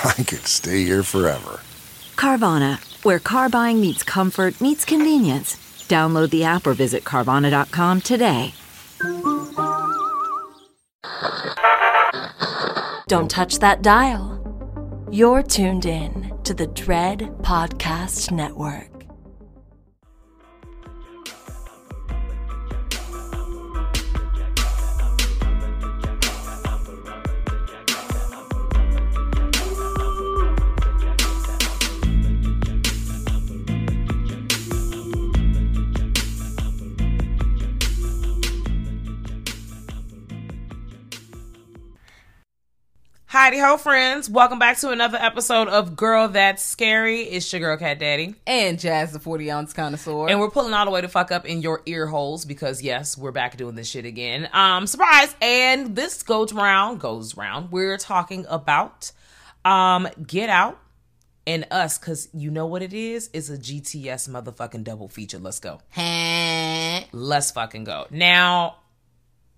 I could stay here forever. Carvana, where car buying meets comfort, meets convenience. Download the app or visit Carvana.com today. Don't touch that dial. You're tuned in to the Dread Podcast Network. Heidi ho, friends. Welcome back to another episode of Girl That's Scary. It's your girl, Cat Daddy. and Jazz the 40 ounce connoisseur. And we're pulling all the way to fuck up in your ear holes because, yes, we're back doing this shit again. Um, surprise. And this goes round, goes round. We're talking about um, Get Out and Us because you know what it is? It's a GTS motherfucking double feature. Let's go. Let's fucking go. Now,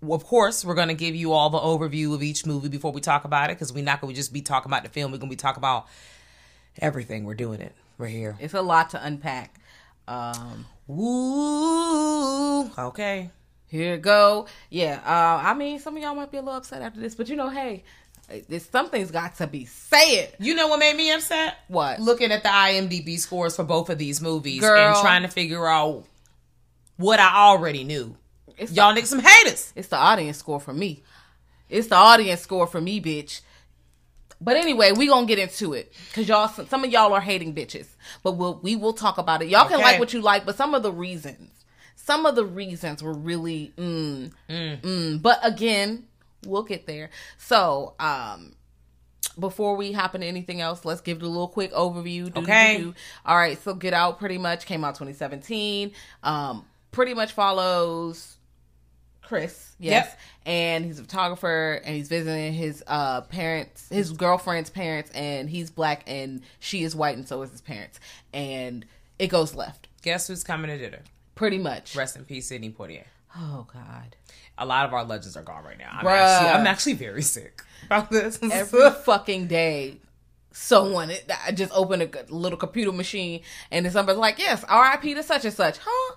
of course, we're going to give you all the overview of each movie before we talk about it because we're not going to just be talking about the film. We're going to be talking about everything. We're doing it We're here. it's a lot to unpack. Um, Ooh, okay. here go. Yeah, uh, I mean, some of y'all might be a little upset after this, but you know, hey, something's got to be said. You know what made me upset? What? Looking at the IMDb scores for both of these movies Girl. and trying to figure out what I already knew. It's Y'all the, niggas some haters. it's the audience score for me. It's the audience score for me, bitch. But anyway, we gonna get into it because y'all, some of y'all are hating bitches, but we'll we will talk about it. Y'all can like what you like, but some of the reasons, some of the reasons were really, mm, mm. But again, we'll get there. So, um, before we hop into anything else, let's give it a little quick overview. Do, Okay. do, do. All right. So, Get Out pretty much came out 2017. Um, pretty much follows Chris. Yes. Yep. And he's a photographer and he's visiting his uh parents, his girlfriend's parents, and he's black and she is white and so is his parents. And it goes left. Guess who's coming to dinner? Pretty much. Rest in peace, Sidney Poitier. Oh God. A lot of our legends are gone right now. I'm, actually, I'm actually very sick about this. Every fucking day someone I just opened a little computer machine and then somebody's like, Yes, RIP to such and such. Huh?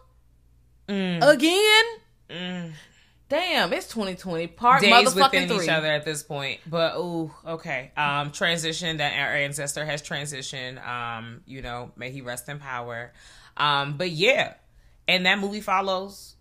Mm. Again? Damn, it's 2020. Part days motherfucking within three. each other at this point. But ooh, okay. Um, transition that our ancestor has transitioned. Um, you know, may he rest in power. Um, but yeah, and that movie follows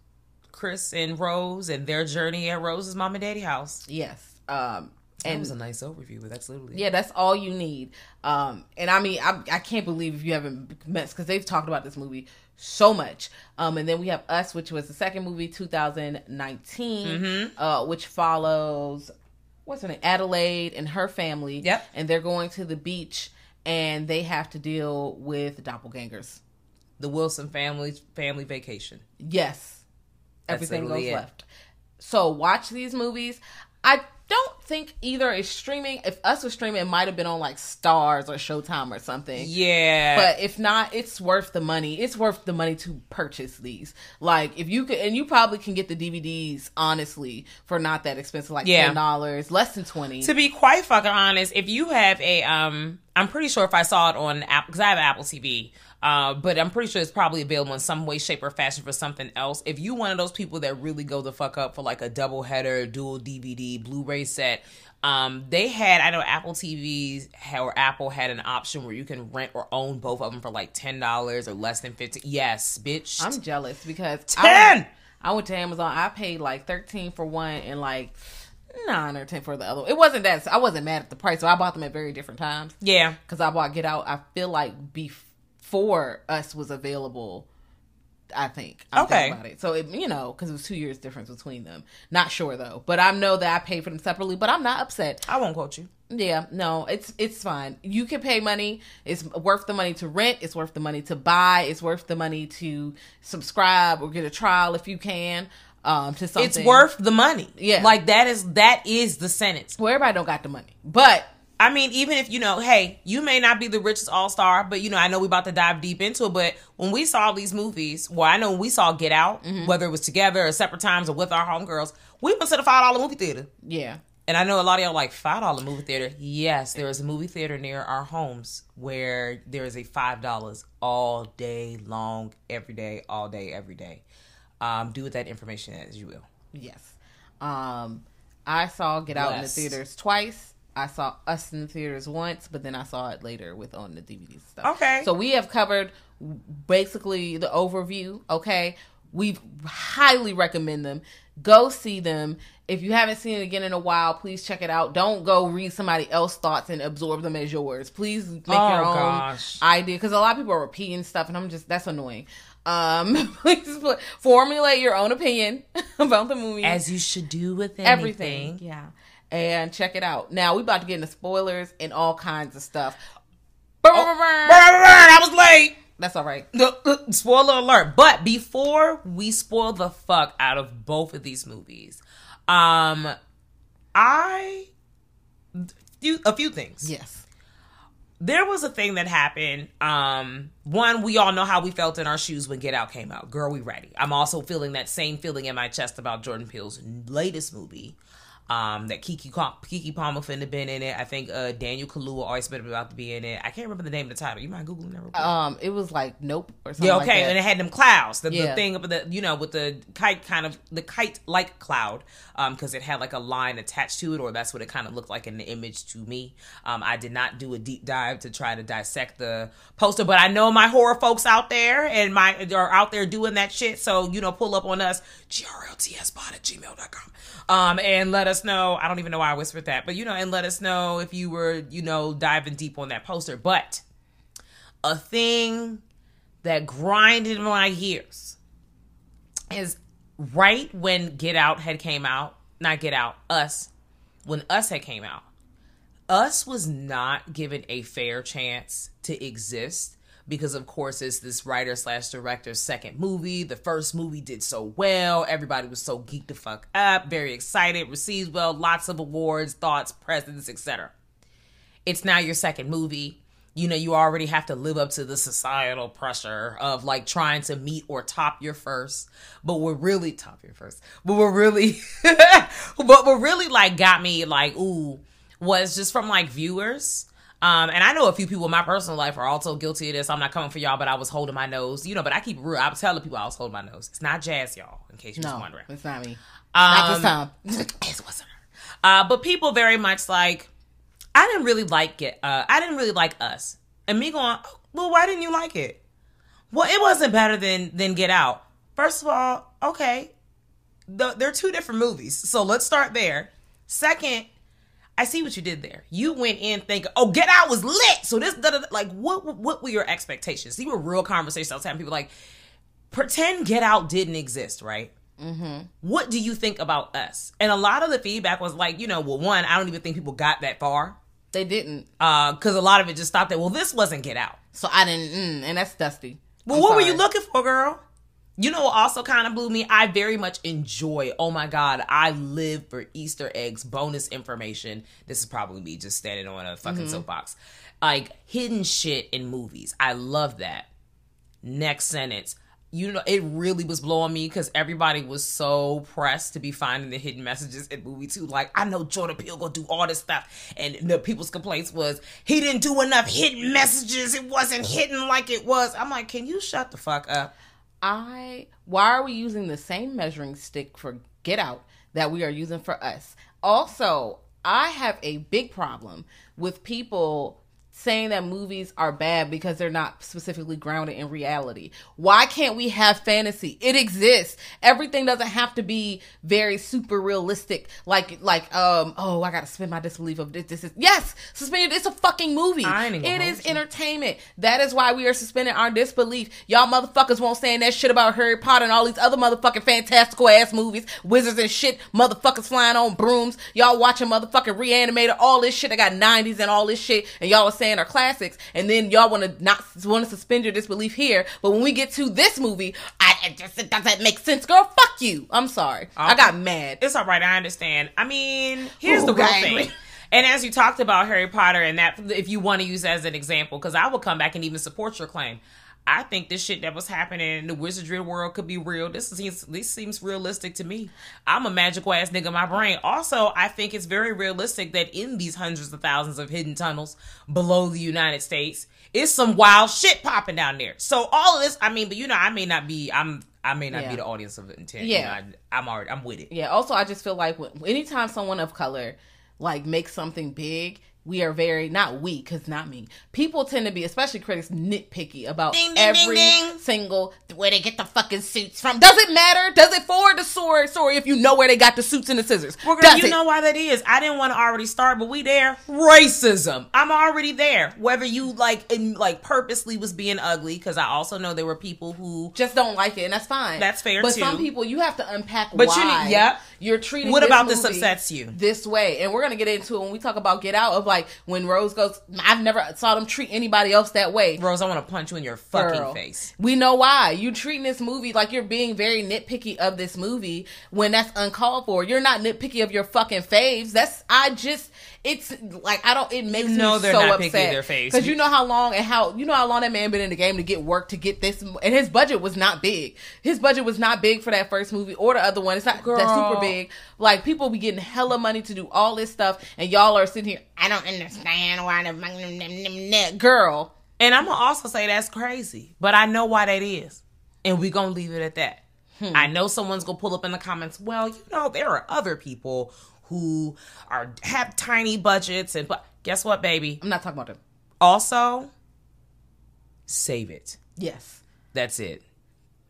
Chris and Rose and their journey at Rose's mom and daddy house. Yes. Um That and was a nice overview, but that's literally Yeah, that's all you need. Um, and I mean, I, I can't believe if you haven't met because they've talked about this movie so much. Um, and then we have Us, which was the second movie, 2019, Mm-hmm. uh, which follows what's her name, Adelaide and her family. Yep. And they're going to the beach, and they have to deal with doppelgangers. the Wilson family's family vacation. Yes. That's Everything goes it. left. So watch these movies. I don't think either is streaming. If us was streaming, it might have been on like Starz or Showtime or something. Yeah, But if not, it's worth the money. It's worth the money to purchase these. Like if you could, and you probably can get the DVDs honestly for not that expensive, like Yeah. ten dollars, less than twenty. to be quite fucking honest, if you have a um, I'm pretty sure if I saw it on Apple because I have Apple TV. Uh, but I'm pretty sure it's probably available in some way, shape, or fashion for something else. If you one of those people that really go the fuck up for like a double header, dual DVD, Blu-ray set, Um, they had I know Apple TVs or Apple had an option where you can rent or own both of them for like ten dollars or less than fifteen. Yes, bitch. I'm jealous because I, ten. I went to Amazon. I paid like thirteen for one and like nine or ten for the other. It wasn't that. I wasn't mad at the price. So I bought them at very different times. Yeah. because I bought Get Out. I feel like before For us was available. I think. I'm Okay. About it. So it, you know, because it was two years difference between them. Not sure though, but I know that I paid for them separately. But I'm not upset. I won't quote you. Yeah, no, it's it's fine. You can pay money. It's worth the money to rent. It's worth the money to buy. It's worth the money to subscribe or get a trial if you can. Um, to something. It's worth the money. Yeah. Like that is that is the sentence. Well, everybody don't got the money, but I mean, even if you know, hey, you may not be the richest all star, but you know, I know we about to dive deep into it. But when we saw these movies, well, I know when we saw Get Out, whether it was together or separate times or with our homegirls, we went to the five dollar movie theater. yeah, And I know a lot of y'all like five dollar movie theater. Yes, there is a movie theater near our homes where there is a five dollars all day long, every day, all day, every day. Um, do with that information as you will. yes. Um, I saw Get Out in the theaters twice. I saw Us in the theaters once, but then I saw it later with on the DVD and stuff. Okay. So we have covered basically the overview. Okay. We highly recommend them. Go see them. If you haven't seen it again in a while, please check it out. Don't go read somebody else's thoughts and absorb them as yours. Please make Oh, your own gosh. idea because a lot of people are repeating stuff, and I'm just that's annoying. Um, please put, formulate your own opinion about the movie As you should do with everything. Yeah. And check it out. Now we about to get into spoilers and all kinds of stuff. Burr, burr, burr, burr. I was late. That's all right. Spoiler alert. But before we spoil the fuck out of both of these movies, um, I few a few things. Yes. There was a thing that happened. Um, one, we all know how we felt in our shoes when Get Out came out. Girl, we ready. I'm also feeling that same feeling in my chest about Jordan Peele's latest movie. Um, that Keke Keke Palmer finna been in it. I think uh Daniel Kaluuya always been about to be in it. I can't remember the name of the title. You mind googling that? Um, it was like nope or something. Yeah, like okay, that. and it had them clouds, the, the thing up the you know with the kite kind of the kite like cloud, um, because it had like a line attached to it, or that's what it kind of looked like in the image to me. Um, I did not do a deep dive to try to dissect the poster, but I know my horror folks out there and my are out there doing that shit. So you know, pull up on us grltspot at gmail.com. Um, and let us know. I don't even know why I whispered that, but you know, and let us know if you were you know diving deep on that poster, but a thing that grinded my gears is right when Get Out had came out, not Get Out, Us, when Us had came out, Us was not given a fair chance to exist because of course it's this writer slash director's second movie. The first movie did so well. Everybody was so geeked the fuck up, very excited, received well, lots of awards, thoughts, presents, etc it's now your second movie. You know, you already have to live up to the societal pressure of like trying to meet or top your first. But we're really top your first. But we're really, but what really like got me like, ooh, was just from like viewers. Um, and I know a few people in my personal life are also guilty of this. I'm not coming for y'all, but I was holding my nose, you know. But I keep real. I was telling people I was holding my nose. It's not jazz, y'all. In case you was no, wondering, it's not me. not this time. it wasn't her. Uh, but people very much like, I didn't really like it. Uh, I didn't really like us. And me going, oh, well, why didn't you like it? Well, it wasn't better than than Get Out. First of all, okay, the, they're two different movies, so let's start there. Second, I see what you did there. You went in thinking, "Oh, Get Out was lit." So this, da, da, da, like, what what were your expectations? These were real conversations I was having. People like, pretend Get Out didn't exist, right? what do you think about us? And a lot of the feedback was like, you know, well, one, I don't even think people got that far They didn't. because a lot of it just stopped at, well, this wasn't Get Out. So I didn't. Mm, and that's dusty. Well, I'm what were you looking for, girl? You know what also kind of blew me? I very much enjoy, oh my God, I live for Easter eggs, bonus information. This is probably me just standing on a fucking mm-hmm. soapbox. Like hidden shit in movies. I love that. Next sentence. You know, it really was blowing me because everybody was so pressed to be finding the hidden messages in movie two. Like, I know Jordan Peele gonna do all this stuff, and the people's complaints was he didn't do enough hidden messages. It wasn't hidden like it was. I'm like, can you shut the fuck up? I why are we using the same measuring stick for Get Out that we are using for us? Also, I have a big problem with people saying that movies are bad because they're not specifically grounded in reality. Why can't we have fantasy? It exists. Everything doesn't have to be very super realistic. Like like um oh I gotta suspend my disbelief of this. This is yes suspended. It's a fucking movie. I ain't gonna It is you. entertainment. That is why we are suspending our disbelief. Y'all motherfuckers won't saying that shit about Harry Potter and all these other motherfucking fantastical ass movies, wizards and shit, motherfuckers flying on brooms. Y'all watching motherfucking reanimator, all this shit. I got 90s and all this shit, and y'all are saying are classics, and then y'all want to not want to suspend your disbelief here. But when we get to this movie, I it just it doesn't make sense, girl. Fuck you. I'm sorry. I got mad. It's all right. I understand. I mean, here's Ooh, the real thing. And as you talked about Harry Potter, and that if you want to use that as an example, because I will come back and even support your claim. I think this shit that was happening in the wizardry world could be real. This seems this seems realistic to me. I'm a magical ass nigga in my brain. Also, I think it's very realistic that in these hundreds of thousands of hidden tunnels below the United States, is some wild shit popping down there. So all of this, I mean, but you know, I may not be. I'm. I may not Yeah. be the audience of intent. Yeah. You know, I, I'm already. I'm with it. Yeah. Also, I just feel like when, anytime someone of color like makes something big, we are very not we because not me. People tend to be, especially critics, nitpicky about Ding, ding, ding, every ding. single where they get the fucking suits from. Does it matter? Does it forward the story? Story if you know where they got the suits and the scissors. Well, girl, Does you it? know why that is. I didn't want to already start, but we there. Racism. I'm already there. Whether you like, in, like purposely was being ugly, because I also know there were people who. just don't like it, and that's fine. That's fair, But too. some people, you have to unpack But you need- yep. You're treating. What this about this upsets you? this way? And we're gonna get into it when we talk about Get Out. Of like when Rose goes, I've never saw them treat anybody else that way. Rose, I want to punch you in your fucking Girl. face. We know why. You treating this movie like you're being very nitpicky of this movie when that's uncalled for. You're not nitpicky of your fucking faves. That's I just it's like I don't it makes You know me they're so not upset. their faves. Because you know how long and how you know how long that man been in the game to get work to get this and his budget was not big. His budget was not big for that first movie or the other one. It's not that super big. Like people be getting hella money to do all this stuff and y'all are sitting here, I don't understand why the girl. And I'm gonna also say that's crazy, but I know why that is, and we gonna leave it at that. Hmm. I know someone's gonna pull up in the comments. Well, you know there are other people who are have tiny budgets, and but guess what, baby? I'm not talking about them. Also, save it. Yes. That's it.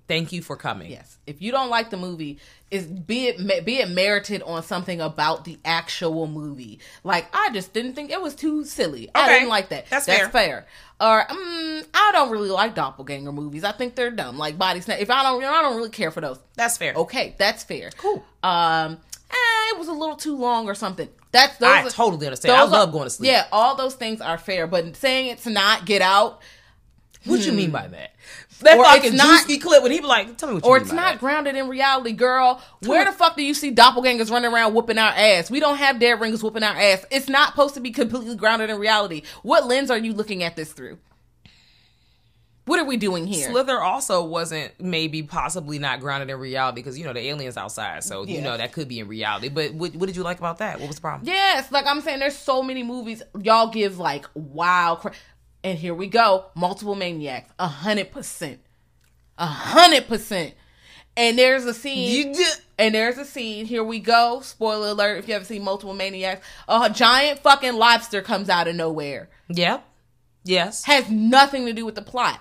Thank you for coming. Yes. If you don't like the movie, is be it be it merited on something about the actual movie. Like I just didn't think it was too silly. I didn't like that. That's That's fair. fair. Or um, I don't really like doppelganger movies. I think they're dumb. Like body snatch. If I don't, I don't really care for those. That's fair. Okay, that's fair. Cool. Um, eh, it was a little too long or something. That's those. I are- totally understand. I those are- love going to sleep. Yeah, all those things are fair. But saying it's not Get Out. What you mean by that? That Or fucking it's not- juicy clip when he be like, "Tell me what you or it's not that. grounded in reality, girl. Where the fuck do you see doppelgangers running around whooping our ass? We don't have dead ringers whooping our ass. It's not supposed to be completely grounded in reality. What lens are you looking at this through? What are we doing here? Slither also wasn't maybe possibly not grounded in reality because you know the aliens outside, so you know that could be in reality. But what, what did you like about that? What was the problem? Yes, like I'm saying, there's so many movies y'all give like wow, cra- and here we go, multiple maniacs, a hundred percent, a hundred percent. And there's a scene. And there's a scene. Here we go. Spoiler alert! If you haven't seen multiple maniacs, a giant fucking lobster comes out of nowhere. Yep. Yes. Has nothing to do with the plot.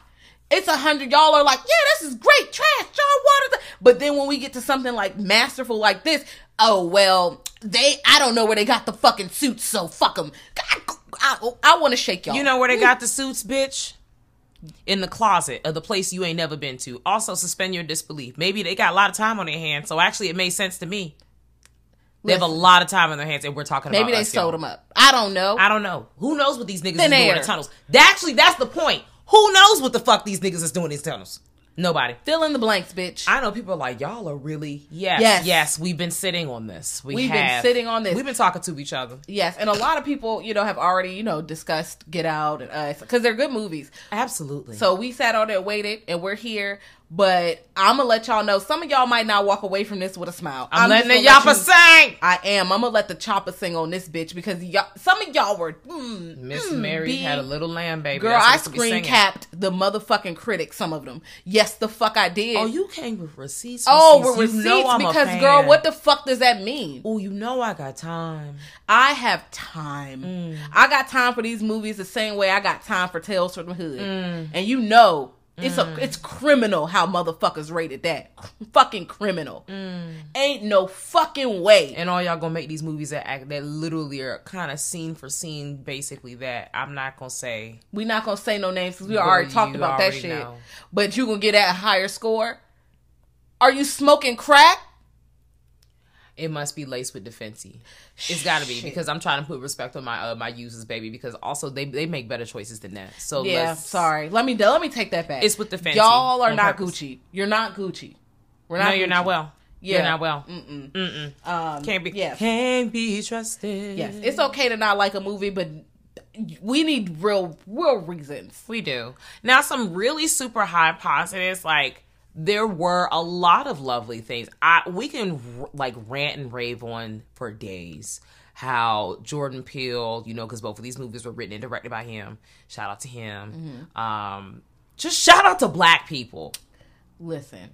It's a hundred. Y'all are like, yeah, this is great trash. John Waters. But then when we get to something like masterful like this, oh well, they. I don't know where they got the fucking suits. So fuck them. I, I, want to shake y'all. You know where they got the suits, bitch? In the closet of the place you ain't never been to. Also, suspend your disbelief. Maybe they got a lot of time on their hands, so actually it made sense to me. They have a lot of time on their hands, and we're talking about Maybe they us, y'all. sold them up. I don't know. I don't know. Who knows what these niggas Thin is doing in the tunnels? That actually, that's the point. Who knows what the fuck these niggas is doing in these tunnels? Nobody. Fill in the blanks, bitch. I know people are like, y'all are really yes, Yes. yes. We've been sitting on this. We We've been sitting on this. We've been talking to each other. yes, and a lot of people, you know, have already, you know, discussed Get Out and Us because they're good movies. Absolutely. So we sat on there, waited, and we're here. But I'm gonna let y'all know. Some of y'all might not walk away from this with a smile. I'm, letting the gonna let sing. I am. I'm gonna let the chopper sing on this bitch because y'all, some of y'all were. Mm, Miss mm, Mary had a little lamb baby. Girl, I screen capped the motherfucking critics. Some of them. Yes, the fuck I did. Oh, you came with receipts. Oh, with receipts. You know I'm because, girl, what the fuck does that mean? Oh, you know I got time. I have time. Mm. I got time for these movies the same way I got time for Tales from the Hood. Mm. And you know, it's a it's criminal how motherfuckers rated that. fucking criminal. Ain't no fucking way. Mm. And all y'all gonna make these movies that act that literally are kind of scene for scene, basically. That I'm not gonna say. we not gonna say no names because we already talked about that shit. know. But you gonna get that higher score? Are you smoking crack? It must be laced with defense. It's got to be because I'm trying to put respect on my uh, my users, baby. Because also they they make better choices than that. So Yeah, sorry. Let me let me take that back. It's with the fancy Y'all are not purpose. Gucci. You're not Gucci. We're not. No, not. you're not well. Yeah. You're not well. Um, Can't be. Yes. Can't be trusted. Yes, it's okay to not like a movie, but we need real, real reasons. We do. Now, some really super high positives, like there were a lot of lovely things. I we can r- like rant and rave on for days. How Jordan Peele, you know, because both of these movies were written and directed by him. Shout out to him. Um, just shout out to black people. Listen,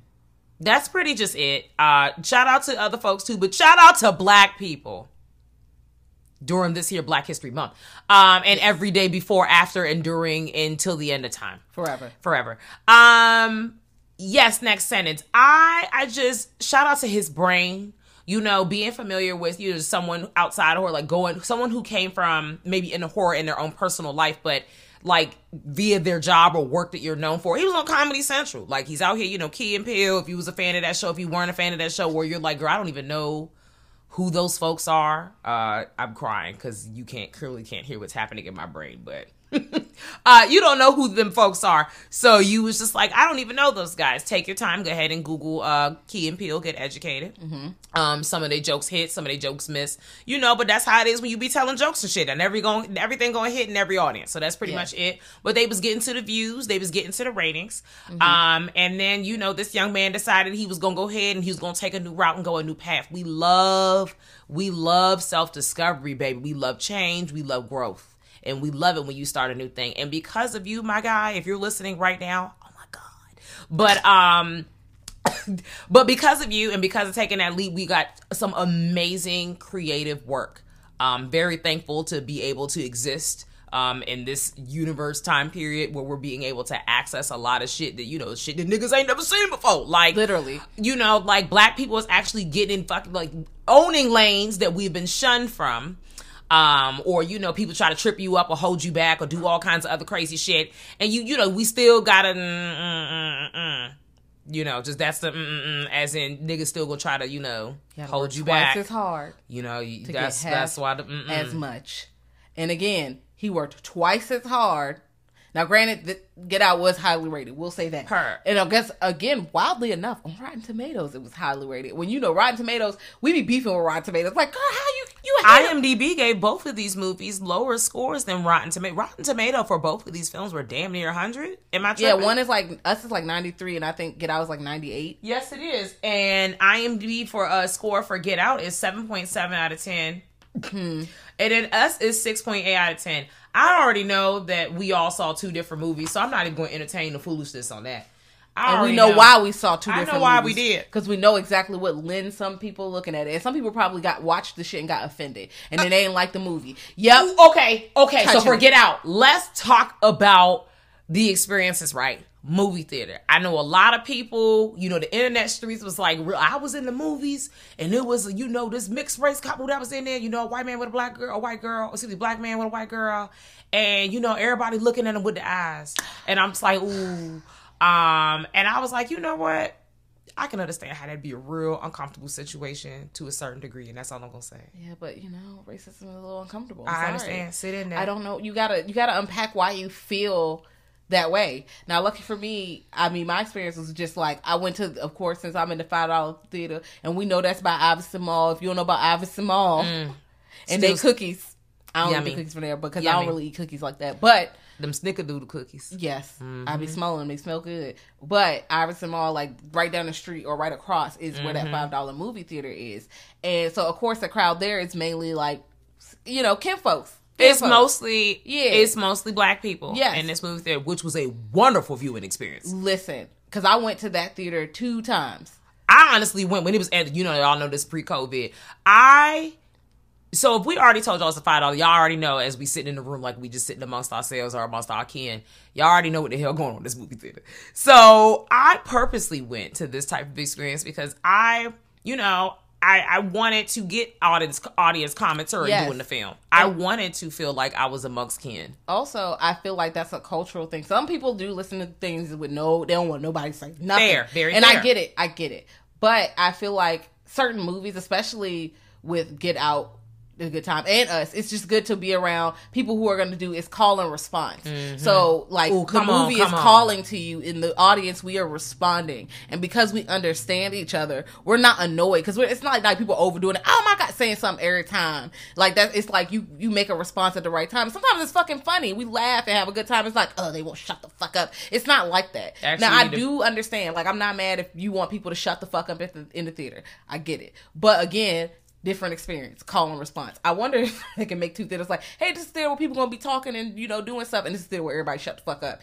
That's pretty just it. Uh, shout out to other folks too, but shout out to black people during this here Black History Month, um, and every day before, after, and during until the end of time forever. forever. Um, yes, next sentence. I I just shout out to his brain. You know, being familiar with you know someone outside or like going someone who came from maybe in the horror in their own personal life, but like via their job or work that you're known for. He was on Comedy Central. Like he's out here, you know, Key and Peele. If you was a fan of that show, if you weren't a fan of that show, where you're like, girl, I don't even know who those folks are. Uh, I'm crying because you can't clearly can't hear what's happening in my brain, but uh, you don't know who them folks are. So you was just like, I don't even know those guys. Take your time, go ahead and Google uh, Key and Peele, get educated. Um, some of their jokes hit, some of their jokes miss. You know, but that's how it is when you be telling jokes and shit. And every going, everything going to hit in every audience. So that's pretty Yeah. much it. But they was getting to the views, they was getting to the ratings. Um, and then you know, this young man decided he was gonna go ahead and he was gonna take a new route and go a new path. We love, we love self discovery, baby. We love change. We love growth. And we love it when you start a new thing. And because of you, my guy, if you're listening right now, oh my God. But um but because of you and because of taking that leap, we got some amazing creative work. Um, very thankful to be able to exist um, in this universe time period where we're being able to access a lot of shit that you know shit that niggas ain't never seen before. Like Literally. you know, like black people is actually getting fucking like owning lanes that we've been shunned from. Um, or you know, people try to trip you up or hold you back or do all kinds of other crazy shit, and you you know, we still gotta. Mm, mm, mm, mm. You know, just that's the mm, mm, as in niggas still gonna try to you know Gotta hold you twice back. as hard You know, you, that's that's why the as much. And again, he worked twice as hard. Now, granted, that Get Out was highly rated. We'll say that. Per. And I guess again, wildly enough, on Rotten Tomatoes, it was highly rated. When you know Rotten Tomatoes, we be beefing with Rotten Tomatoes. Like, girl, how you you? IMDb gave both of these movies lower scores than Rotten Tomato. Rotten Tomato for both of these films were damn near 100. Am I Yeah, one is like us is like ninety three, and I think Get Out is like ninety eight. Yes, it is. And IMDb for a score for Get Out is 7.7 out of 10. Hmm. and then us is 6.8 out of 10. I already know that we all saw two different movies, so I'm not even going to entertain the foolishness on that. I And we already know, why we saw two I know why we did. Because we know exactly what lends some people looking at it. And some people probably got watched the shit and got offended. And then they didn't like the movie. Yep. Okay, okay. So forget. Out, let's talk about the experiences, right? Movie theater. I know a lot of people, you know, the internet streets was like, real. I was in the movies and it was, you know, this mixed race couple that was in there, you know, a white man with a black girl, a white girl, excuse me, black man with a white girl. And, you know, everybody looking at them with the eyes. And I'm just like, ooh. Um, and I was like, you know what? I can understand how that'd be a real uncomfortable situation to a certain degree, and that's all I'm gonna say. Yeah, but you know, racism is a little uncomfortable. I'm I sorry. understand. Sit in there. I don't know. You gotta you gotta unpack why you feel that way. Now, lucky for me, I mean, my experience was just like I went to, of course, since I'm in the five dollar theater, and we know that's by Iverson Mall. If you don't know about Iverson Mall, and they Mm. Cookies. I don't Yummy. eat cookies from there because I don't really eat cookies like that. But Them snickerdoodle cookies. yes, I Mm-hmm. be smelling them. They smell good. But Iverson Mall, like right down the street or right across, is where Mm-hmm. that five dollar movie theater is. And so, of course, the crowd there is mainly like, you know, kin folks. It's folks. mostly Yeah. It's mostly black people. Yes. in this movie theater, which was a wonderful viewing experience. listen because I went to that theater two times. I honestly went when it was ended. You know, y'all know this pre-COVID. I so if we already told y'all it's a five dollar, y'all already know as we sitting in the room like we just sitting amongst ourselves or amongst our kin. Y'all already know what the hell going on in this movie theater. So I purposely went to this type of experience because I, you know. I, I wanted to get audience audience commentary Yes. doing the film. I wanted to feel like I was amongst kin. Also, I feel like that's a cultural thing. Some people do listen to things with no, they don't want nobody to say nothing. Fair, very and fair. I get it, I get it. But I feel like certain movies, especially with Get Out, a good time, and us, it's just good to be around people who are going to do is call and response. Mm-hmm. So, like Ooh, the on, movie is on. calling to you in the audience, we are responding, and because we understand each other, we're not annoyed because it's not like people overdoing it. Oh my god, saying something every time like that. It's like you you make a response at the right time. Sometimes it's fucking funny. We laugh and have a good time. It's like oh they won't shut the fuck up. It's not like that. Actually, now I do- do understand. Like I'm not mad if you want people to shut the fuck up at the, in the theater. I get it. But again. Different experience, call and response. I wonder if they can make two theaters like, hey, this is theater where people gonna be talking and you know doing stuff, and this is theater where everybody shut the fuck up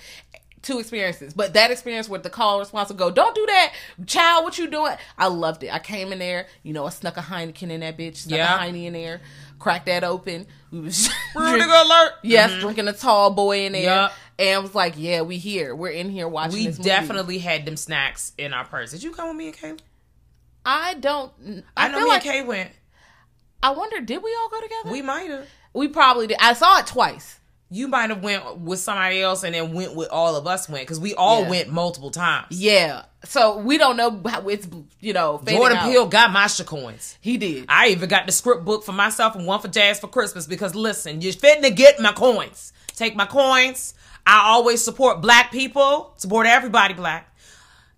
two experiences. But that experience with the call and response will go, don't do that, child. What you doing? I loved it. I came in there, you know, I snuck a Heineken in that bitch, snuck Yeah. a Heine in there, cracked that open. We was Rudiger alert. yes, mm-hmm. drinking a tall boy in there, Yup. and I was like, yeah, we here, we're in here watching. We this movie. definitely had them snacks in our purse. Did you come with me and Kay? I don't. I, I, know feel me like and Kay went. I wonder, did we all go together? We might have. we probably did. I saw it twice. You might have went with somebody else and then went with all of us went because we all Yeah. went multiple times. Yeah, so we don't know how it's you know. Jordan out. Peele got my coins. he did. I even got the script book for myself and one for Jazz for Christmas because listen, you're fitting to get my coins. Take my coins. I always support black people, support everybody black.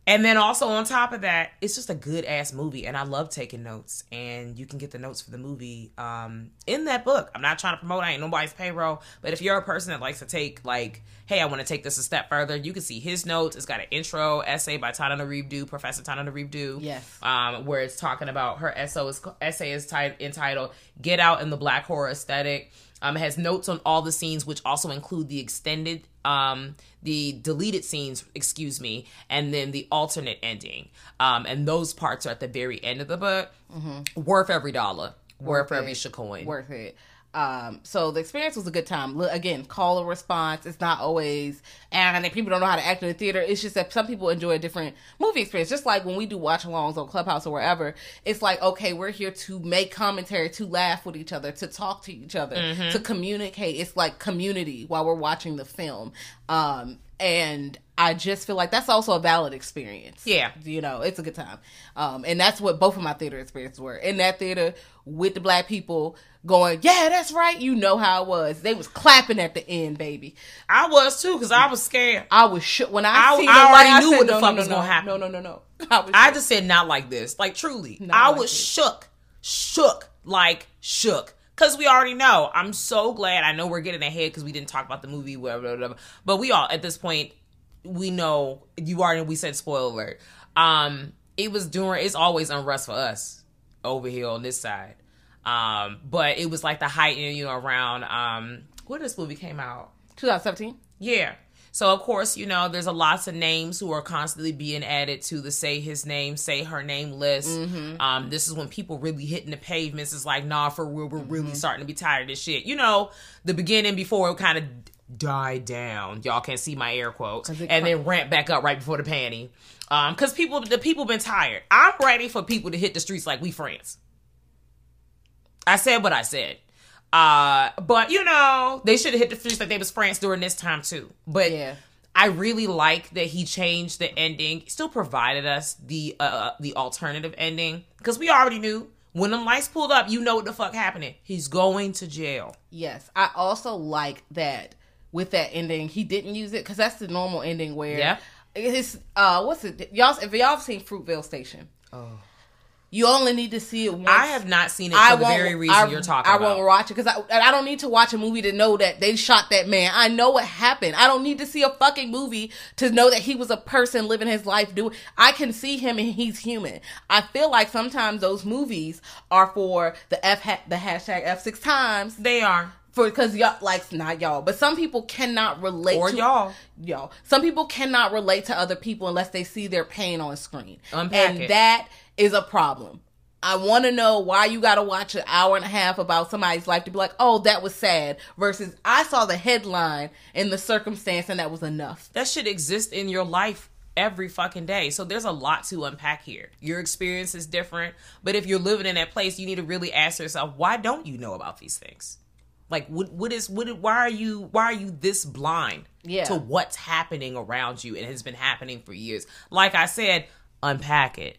And then also on top of that, it's just a good ass movie, and I love taking notes. And you can get the notes for the movie um, in that book. I'm not trying to promote; I ain't nobody's payroll. But if you're a person that likes to take like, hey, I want to take this a step further, you can see his notes. It's got an intro essay by Tananarive Due, Professor Tananarive Due. Yes. um, where it's talking about her essay is essay is tit- entitled "Get Out in the Black Horror Aesthetic." Um, it has notes on all the scenes, which also include the extended, um, the deleted scenes, excuse me, and then the alternate ending. Um, and those parts are at the very end of the book. Mm-hmm. Worth every dollar. Worth, every it. shacoin. worth it. Um, so the experience was a good time. Look, again, call and response. It's not always, and people don't know how to act in the theater, it's just that some people enjoy a different movie experience. Just like when we do watch alongs on Clubhouse or wherever, it's like, okay, we're here to make commentary, to laugh with each other, to talk to each other, Mm-hmm. to communicate. It's like community while we're watching the film. Um, and I just feel like that's also a valid experience. Yeah. You know, it's a good time. Um, and that's what both of my theater experiences were. In that theater with the black people going, Yeah, that's right. You know how it was. They was clapping at the end, baby. I was too, because I was scared. I was shook when I, I- seen I already light, knew said, what the no, fuck no, was no, gonna happen. No, no, no, no. I, I just said not like this. Like truly. Not I like was this. shook. Shook. Like shook. Cause we already know. I'm so glad. I know we're getting ahead because we didn't talk about the movie, whatever, whatever. But we all at this point, we know you already we said spoiler alert. Um, it was during it's always unrest for us over here on this side. Um, but it was like the height, you know, around um when this movie came out. 2017. Yeah. So of course, you know, there's a lots of names who are constantly being added to the say his name, say her name list. Um, this is when people really hitting the pavements. It's like, nah, for real, we're really starting to be tired of this shit. You know, the beginning before it kind of died down. Y'all can't see my air quotes, and then ramp back up right before the panty. Um, because people, the people been tired. I'm ready for people to hit the streets like we friends. I said what I said. Uh, but you know, they should have hit the streets like they was France during this time too. But Yeah. I really like that he changed the ending. Still provided us the uh the alternative ending because we already knew when the lights pulled up, you know what the fuck happening. He's going to jail. Yes. I also like that with that ending, he didn't use it because that's the normal ending where Yeah. his uh what's it y'all if y'all have seen Fruitvale Station. You only need to see it once. I have not seen it for the very reason I, you're talking I about. I won't watch it because I, I don't need to watch a movie to know that they shot that man. I know what happened. I don't need to see a fucking movie to know that he was a person living his life. Do I can see him and he's human. I feel like sometimes those movies are for the F ha- the hashtag F six times They are. for because y'all like not y'all, but some people cannot relate Or to y'all. Y'all, some people cannot relate to other people unless they see their pain on screen, Unpack and it. that is a problem. I want to know why you got to watch an hour and a half about somebody's life to be like, oh, that was sad. Versus, I saw the headline and the circumstance, and that was enough. That should exist in your life every fucking day. So there's a lot to unpack here. Your experience is different, but if you're living in that place, you need to really ask yourself, why don't you know about these things? Like what what is what why are you why are you this blind Yeah. to what's happening around you and has been happening for years? Like I said, unpack it.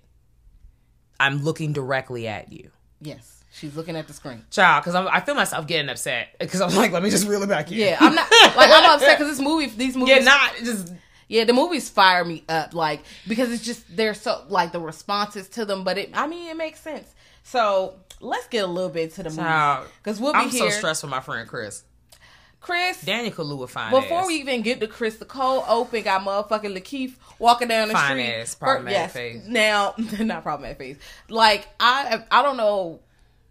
I'm looking directly at you. Yes, she's looking at the screen. Child, because I feel myself getting upset because I'm like, let me just reel it back in. Yeah, I'm not like I'm upset because this movie, these movies, Yeah, not just Yeah, the movies fire me up, like because it's just they're so like the responses to them, but it I mean it makes sense. So let's get a little bit to the movie because we'll be I'm here. so stressed for my friend Chris. Chris, Daniel Kaluuya fine before ass. we even get to Chris, the cold open got motherfucking Lakeith walking down the Fine street. ass, problematic face. Now, not problematic face. Like I, I don't know.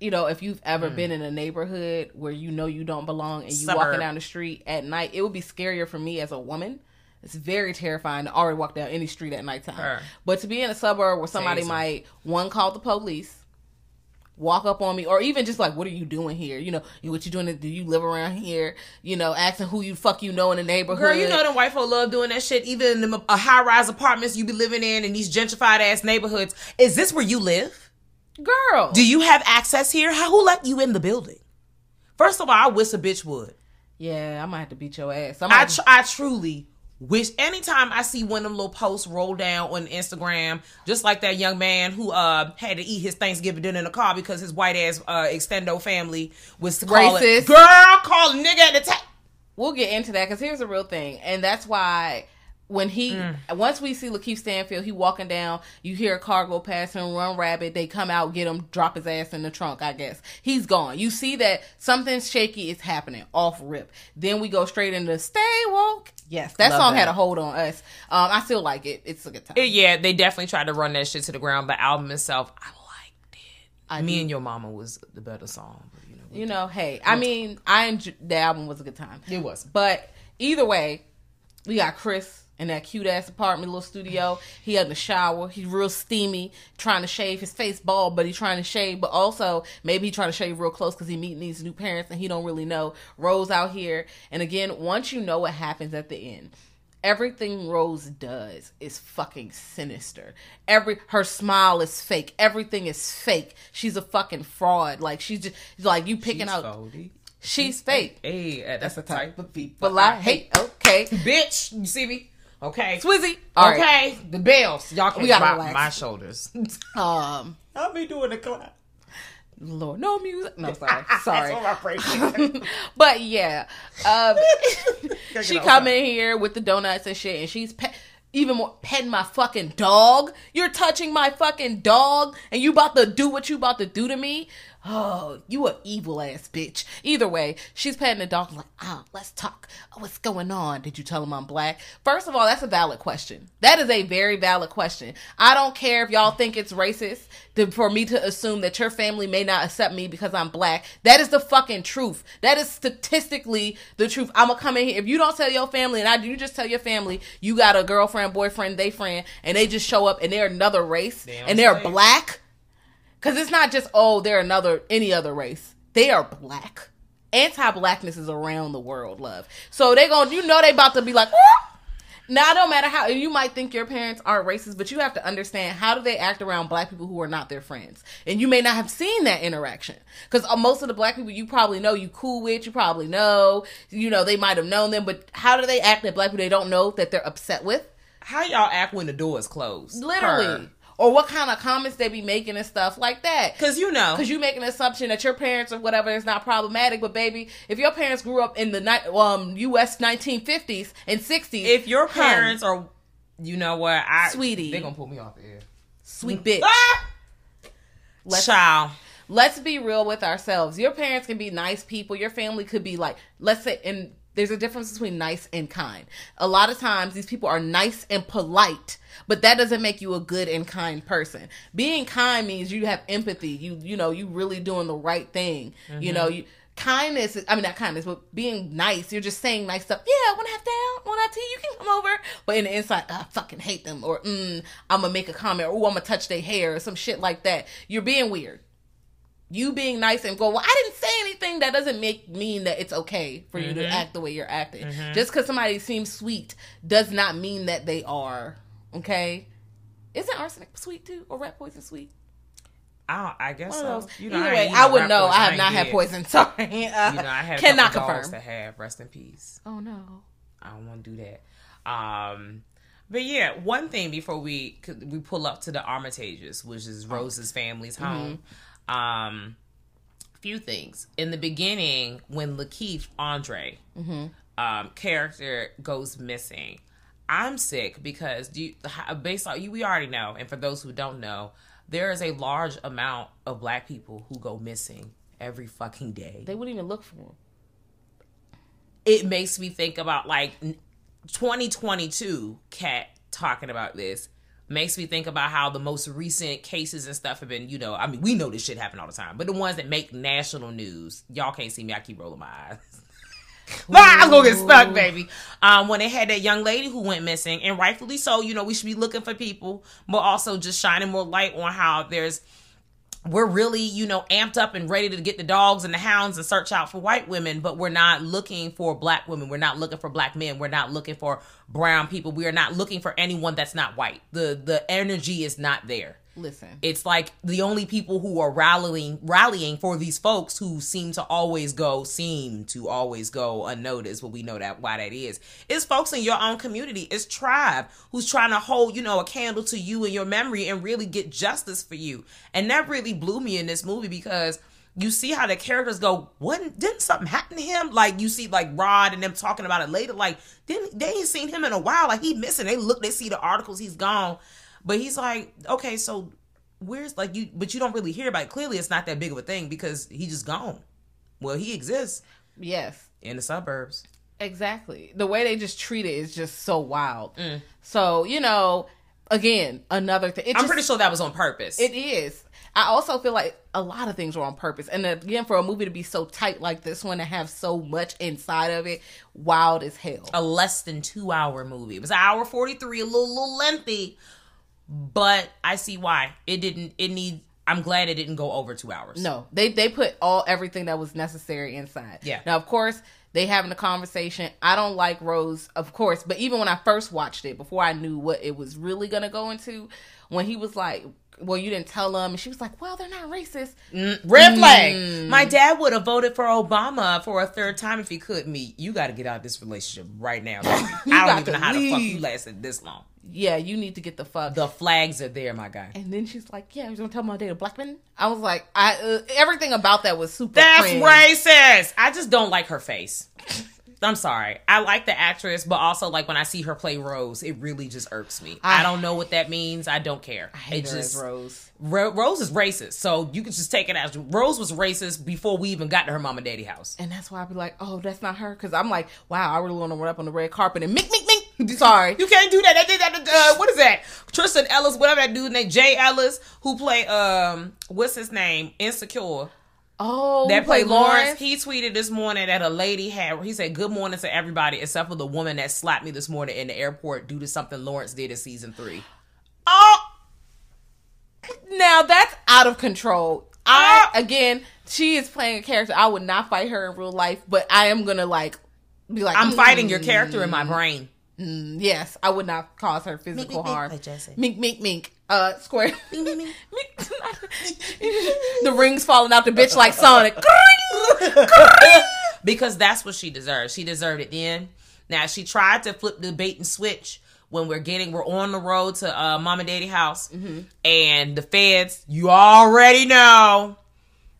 You know, if you've ever hmm. been in a neighborhood where you know you don't belong and you Suburb. walking down the street at night, it would be scarier for me as a woman. It's very terrifying to already walk down any street at nighttime. Sure. But to be in a suburb where somebody might one call the police, walk up on me, or even just like, "What are you doing here?" You know, what you doing? Do you live around here? You know, asking who you fuck you know in the neighborhood. Girl, you know them white folk love doing that shit. even in the uh, high rise apartments you be living in in these gentrified ass neighborhoods. Is this where you live? girl. Do you have access here? How who let you in the building? First of all, I wish a bitch would. yeah, I might have to beat your ass. I I tr- I truly wish. Anytime I see one of them little posts roll down on Instagram, just like that young man who uh had to eat his Thanksgiving dinner in the car because his white ass uh extendo family was calling Racist. girl call a nigga at the time. we'll get into that because here's the real thing, and that's why when he Mm. once we see Lakeith Stanfield, he walking down, you hear a car go past him, run rabbit. They come out, get him, drop his ass in the trunk. I guess he's gone. You see that something shaky is happening off rip. Then we go straight into "Stay Woke." Yes, that Love song that. had a hold on us. Um, I still like it. It's a good time. Yeah, they definitely tried to run that shit to the ground. The album itself, I liked it. I Me do. and Your Mama was the better song. But, you know, you know, hey, I mean, I enjoy, the album was a good time. It was. But either way, we got Chris in that cute ass apartment, little studio. He had in the shower. He's real steamy, trying to shave his face bald, but he's trying to shave. But also, maybe he trying to shave real close because he meeting these new parents and he don't really know. Rose out here, and again, once you know what happens at the end. Everything Rose does is fucking sinister. Every her smile is fake. Everything is fake. She's a fucking fraud. Like she's just like you picking out. Foldy. She's fake. Hey, that's the type of people But like, hey, okay, bitch. You see me? Okay. Swizzy. All right. okay. The bells. Y'all can We gotta my, relax. my shoulders. Um, I'll be doing the clap. Lord, no music. No, sorry, sorry. That's what my brain- but yeah, um, she get come in here with the donuts and shit, and she's pe- even more petting my fucking dog. You're touching my fucking dog, and you about to do what you about to do to me. Oh, you a evil ass bitch. Either way, she's petting the dog like, ah, let's talk. Oh, what's going on? Did you tell him I'm black? First of all, that's a valid question. That is a very valid question. I don't care if y'all think it's racist to, for me to assume that your family may not accept me because I'm black. That is the fucking truth. That is statistically the truth. I'm gonna come in here. If you don't tell your family, and I do, you just tell your family you got a girlfriend, boyfriend, they friend, and they just show up and they're another race Damn and they're black. Cause it's not just oh they're another any other race. They are black. Anti-blackness is around the world, love. So they going to, you know they about to be like. "Ah!" Now, no matter how you might think your parents aren't racist, but you have to understand how do they act around black people who are not their friends, and you may not have seen that interaction because most of the black people you probably know, you cool with, you probably know, you know they might have known them, but how do they act at black people they don't know that they're upset with? How y'all act when the door is closed? Literally, or what kind of comments they be making and stuff like that. Because you know. Because you make an assumption that your parents or whatever is not problematic, but baby, if your parents grew up in the ni- um U.S. 1950s and 60s, if your hun, parents are, you know what, I Sweetie. they're gonna pull me off the air. sweet bitch, Ah! Let's Child. let's be real with ourselves. Your parents can be nice people. Your family could be like, let's say, and there's a difference between nice and kind. A lot of times, these people are nice and polite, but that doesn't make you a good and kind person. Being kind means you have empathy. You you know you really doing the right thing. You know you. Kindness, is- I mean not kindness, but being nice. You're just saying nice stuff. Yeah, want to have down, want to have tea. You can come over, but in the inside, "Ah, I fucking hate them, or mm, I'm gonna make a comment, or I'm gonna touch their hair, or some shit like that. You're being weird you being nice and go, well, I didn't say anything. That doesn't make mean that it's okay for you to act the way you're acting. Just because somebody seems sweet does not mean that they are. Okay, isn't arsenic sweet too, or rat poison sweet? I, I guess so. You know, Either I I would know. I have ain't not had poison. Sorry, uh, You know, I had cannot confirm. to have. Rest in peace. Oh no. I don't want to do that. Um, but yeah, one thing before we we pull up to the Armitages, which is Rose's family's home. Um, few things in the beginning when Lakeith Andre um, character goes missing. I'm sick because do you, based on you, we already know, and for those who don't know, there is a large amount of black people who go missing every fucking day They wouldn't even look for them. it makes me think about like 2022 cat talking about this makes me think about how the most recent cases and stuff have been you know i mean we know this shit happen all the time but the ones that make national news y'all can't see me i keep rolling my eyes I'm gonna get stuck, baby. Um, when they had that young lady who went missing, and rightfully so, you know, we should be looking for people, but also just shining more light on how there's we're really, you know, amped up and ready to get the dogs and the hounds and search out for white women, but we're not looking for black women. We're not looking for black men. We're not looking for brown people. We are not looking for anyone that's not white. The the energy is not there. Listen, It's like the only people who are rallying rallying for these folks who seem to always go seem to always go unnoticed, but we know that why that is. It's folks in your own community. It's tribe who's trying to hold, you know, a candle to you and your memory and really get justice for you. And that really blew me in this movie because you see how the characters go, what didn't something happen to him? Like you see like Rod and them talking about it later, like didn't they ain't seen him in a while. Like he missing. They look, they see the articles, he's gone. But he's like, okay, so where's like you but you don't really hear about it. Clearly it's not that big of a thing because he just gone. Well, he exists yes, in the suburbs. Exactly. The way they just treat it is just so wild. Mm. So, you know, again, another thing. I'm just- pretty sure that was on purpose. It is. I also feel like a lot of things were on purpose. And again, for a movie to be so tight like this one, to have so much inside of it, wild as hell. a less than two hour movie. It was an hour forty three, a little little lengthy, but I see why it didn't. It needs. I'm glad it didn't go over two hours. No, they they put all everything that was necessary inside. Yeah. Now, of course, they having a conversation. I don't like Rose, of course, but even when I first watched it, before I knew what it was really gonna go into, when he was like, "Well, you didn't tell them," and she was like, "Well, they're not racist." red flag. Mm. My dad would have voted for Obama for a third time if he could. Me, you got to get out of this relationship right now. I don't even know how the fuck you lasted this long. Yeah, you need to get the fuck. The flags are there, my guy. and then she's like, "Yeah, you gonna tell my date a black man?" I was like, "I uh, everything about that was super." That's cringe. racist. I just don't like her face. I'm sorry. I like the actress, but also like when I see her play Rose, it really just irks me. I, I- don't know what that means. I don't care. I hate it just Rose. Ro- Rose is racist, so you can just take it as Rose was racist before we even got to her mom and daddy house. And that's why I'd be like, oh, that's not her. Because I'm like, wow, I really want to run up on the red carpet and mink, mink, mink. Sorry. You can't do that. They did that. Uh, what is that? Tristan Ellis, whatever that dude named Jay Ellis, who played um, what's his name? Insecure. Oh, that played Lawrence. He tweeted this morning that a lady had. He said, "Good morning to everybody, except for the woman that slapped me this morning in the airport due to something Lawrence did in season three. Oh, now that's out of control. I Ah! again, she is playing a character. I would not fight her in real life, but I am gonna like be like, I'm mm, fighting your character in my brain. Yes, I would not cause her physical mink, mink, harm. like Mink, mink, mink. Uh, square. Mink. the rings falling out the bitch like Sonic. because that's what she deserved. She deserved it then. Now she tried to flip the bait and switch when we're getting we're on the road to uh, mom and daddy house, and the feds. You already know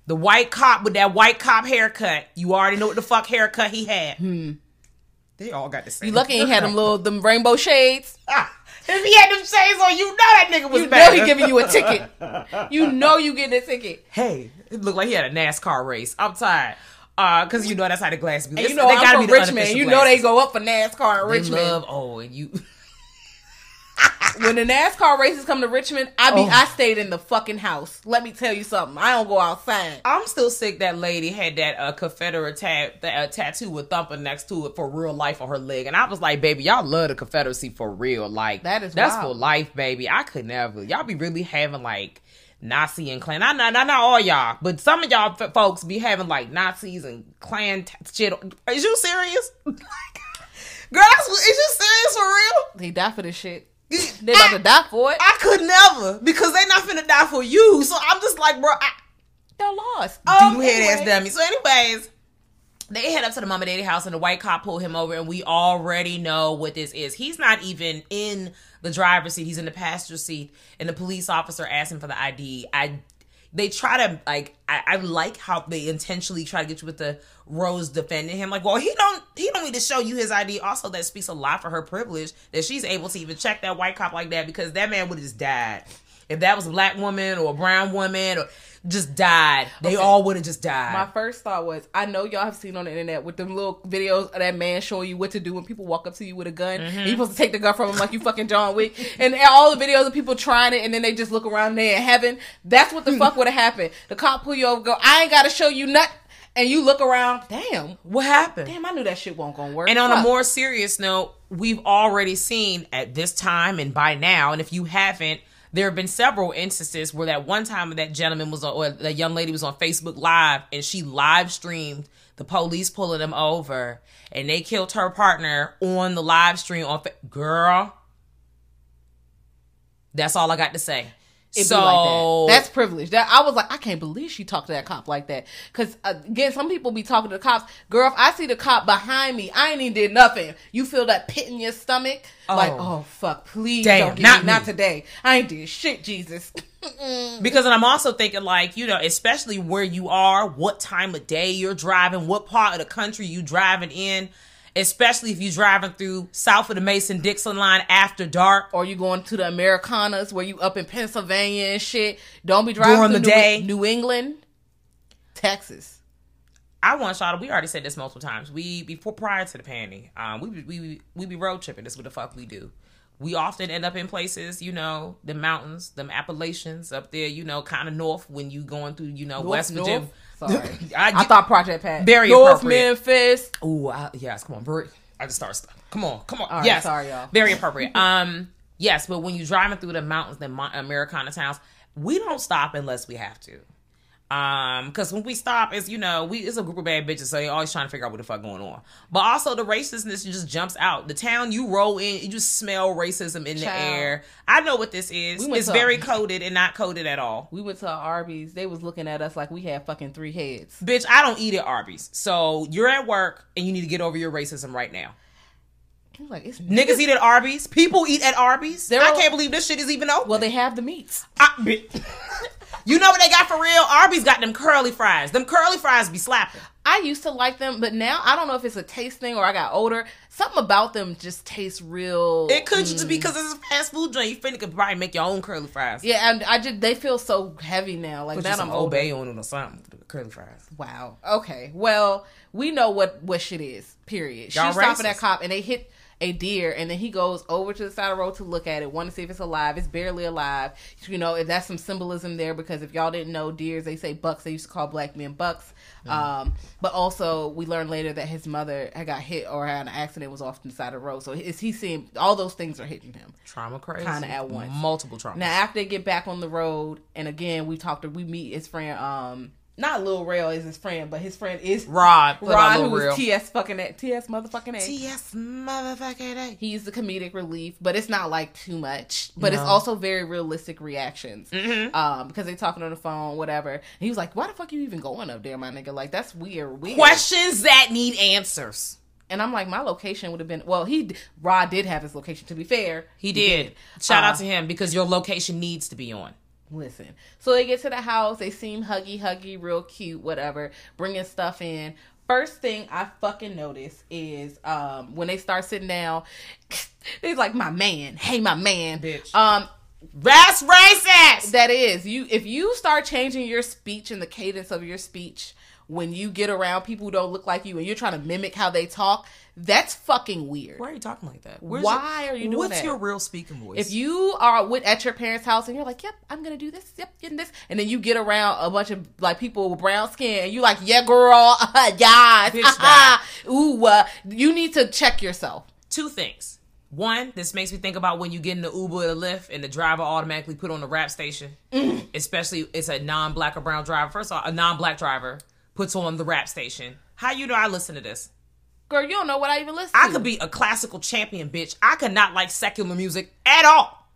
the white cop with that white cop haircut. You already know what the fuck haircut he had. They all got the same. You lucky he had them little them rainbow shades. Ah, if he had them shades on, you know that nigga was bad. You know he giving you a ticket. You know you getting a ticket. hey, it looked like he had a NASCAR race. I'm tired. Uh, cause you know that's how the glass be. And you know they I'm gotta from be Richmond. You know they go up for NASCAR in They Richmond. love oh, and you. When the NASCAR races come to Richmond, I be Oh. I stayed in the fucking house. Let me tell you something. I don't go outside. I'm still sick. That lady had that uh, Confederate tat, that, uh, tattoo with thumper next to it for real life on her leg, and I was like, "Baby, y'all love the Confederacy for real. Like That is that's wild. for life, baby. I could never. Y'all be really having like Nazi and Klan. Not not not, not all y'all, but some of y'all f- folks be having like Nazis and Klan t- shit. Is you serious? Girl, is you serious for real? They die for this shit. They about to die for it. I could never because they not finna die for you. So I'm just like, bro, I, They're lost. Oh, Um, head ass dummy. So, anyways, they head up to the mama daddy house, and the white cop pull him over, and we already know what this is. He's not even in the driver's seat; he's in the passenger seat, and the police officer asks him for the ID. I. They try to like. I, I like how they intentionally try to get you with the Rose defending him. Like, well, he don't. He don't need to show you his ID. Also, that speaks a lot for her privilege that she's able to even check that white cop like that because that man would have just died. If that was a black woman or a brown woman or just died, they all would have just died. My first thought was, I know y'all have seen on the internet with them little videos of that man showing you what to do when people walk up to you with a gun. Mm-hmm. You're supposed to take the gun from him like you fucking John Wick. And all the videos of people trying it and then they just look around there in heaven. That's what the fuck would have happened. The cop pull you over, go, I ain't gotta show you nut. And you look around, damn, what happened? damn, I knew that shit won't gonna work. And on a more serious note, we've already seen at this time and by now, and if you haven't, there have been several instances where that one time that gentleman was on, or the young lady was on Facebook Live, and she live streamed the police pulling them over, and they killed her partner on the live stream on. Fa- Girl, that's all I got to say. It so be like that. That's privilege. That I was like, I can't believe she talked to that cop like that. Cause uh, again, some people be talking to the cops. Girl, if I see the cop behind me, I ain't even did nothing. You feel that pit in your stomach, like, Oh. oh fuck, please Damn, not me, not today. I ain't did shit, Jesus. Because and I'm also thinking like, you know, especially where you are, what time of day you're driving, what part of the country you driving in, especially if you're driving through south of the Mason Dixon line after dark. or you going to the Americanas where you up in Pennsylvania and shit. Don't be driving During through the New, day. New England, Texas. I want y'all to we already said this multiple times. We before prior to the panty, um, we be- we we be road tripping. That's what the fuck we do. We often end up in places, you know, the mountains, them Appalachians up there, you know, kind of north when you going through, you know, North, West North? Sorry. I, I thought Project Pat. Very North. Memphis. Ooh, I, yes, come on, very. I just started. Come on, come on. All right, yes, sorry, y'all. Very appropriate. um, yes, but when you're driving through the mountains, the Americana towns, we don't stop unless we have to. Um, because when we stop, it's you know, we it's a group of bad bitches, so they always trying to figure out what the fuck going on. But also the racistness just jumps out. The town you roll in, you just smell racism in the air. I know what this is. We it's very coded and not coded at all. We went to Arby's. They was looking at us like we had fucking three heads. Bitch, I don't eat at Arby's. So you're at work and you need to get over your racism right now. Like, it's Niggas eat at Arby's. People eat at Arby's. They're I all- can't believe this shit is even open. Well, they have the meats. I- you know what they got for real? Arby's got them curly fries. Them curly fries be slapping. I used to like them, but now I don't know if it's a taste thing or I got older. Something about them just tastes real. It could just be because it's a fast food joint. You finna could probably make your own curly fries. Yeah, and I just they feel so heavy now. Like Put now I'm obey on it or something. Curly fries. Wow. Okay. Well, we know what what shit is. Period. Y'all She's stopping that cop, and they hit a deer, and then he goes over to the side of the road to look at it, want to see if it's alive. It's barely alive. You know, if that's some symbolism there, because if y'all didn't know, deers they say bucks. They used to call black men bucks. Um, but also we learned later that his mother had got hit or had an accident was off to the side of the road. So is he seeing all those things are hitting him? Trauma crazy. Kinda at once. Multiple trauma. Now after they get back on the road, and again we talked to we meet his friend. Um, not Lil Rel is his friend, but his friend is Rod. Rod, on who Lil was Real. TS fucking A, TS motherfucking A. TS motherfucking A. He's the comedic relief, but it's not like too much. But it's also very realistic reactions. Mm-hmm. Um, because they talking on the phone, whatever. And he was like, "Why the fuck you even going up there, my nigga? Like that's weird, weird." Questions that need answers. And I'm like, my location would have been. Well, he Rod did have his location. To be fair, He did. Shout Uh, out to him because your location needs to be on. Listen. So they get to the house. They seem huggy, huggy, real cute, whatever. Bringing stuff in. first thing I fucking notice is um when they start sitting down, he's like my man, hey my man, Bitch. Um, That's racist. that is you. If you start changing your speech and the cadence of your speech when you get around people who don't look like you and you're trying to mimic how they talk, that's fucking weird. Why are you talking like that? Why are you doing What's that? your real speaking voice? If you are with at your parents' house and you're like, "Yep, I'm gonna do this. Yep, getting this," and then you get around a bunch of like people with brown skin, and you like, "Yeah, girl, yeah, Bitch, ooh," uh, you need to check yourself. two things. One, this makes me think about when you get in the Uber or the Lyft and the driver automatically put on the rap station. Mm. Especially it's a non-black or brown driver. First of all, a non-black driver puts on the rap station. How you know I listen to this? Girl, you don't know what I even listen to. I to. could be a classical champion, bitch. I could not like secular music at all.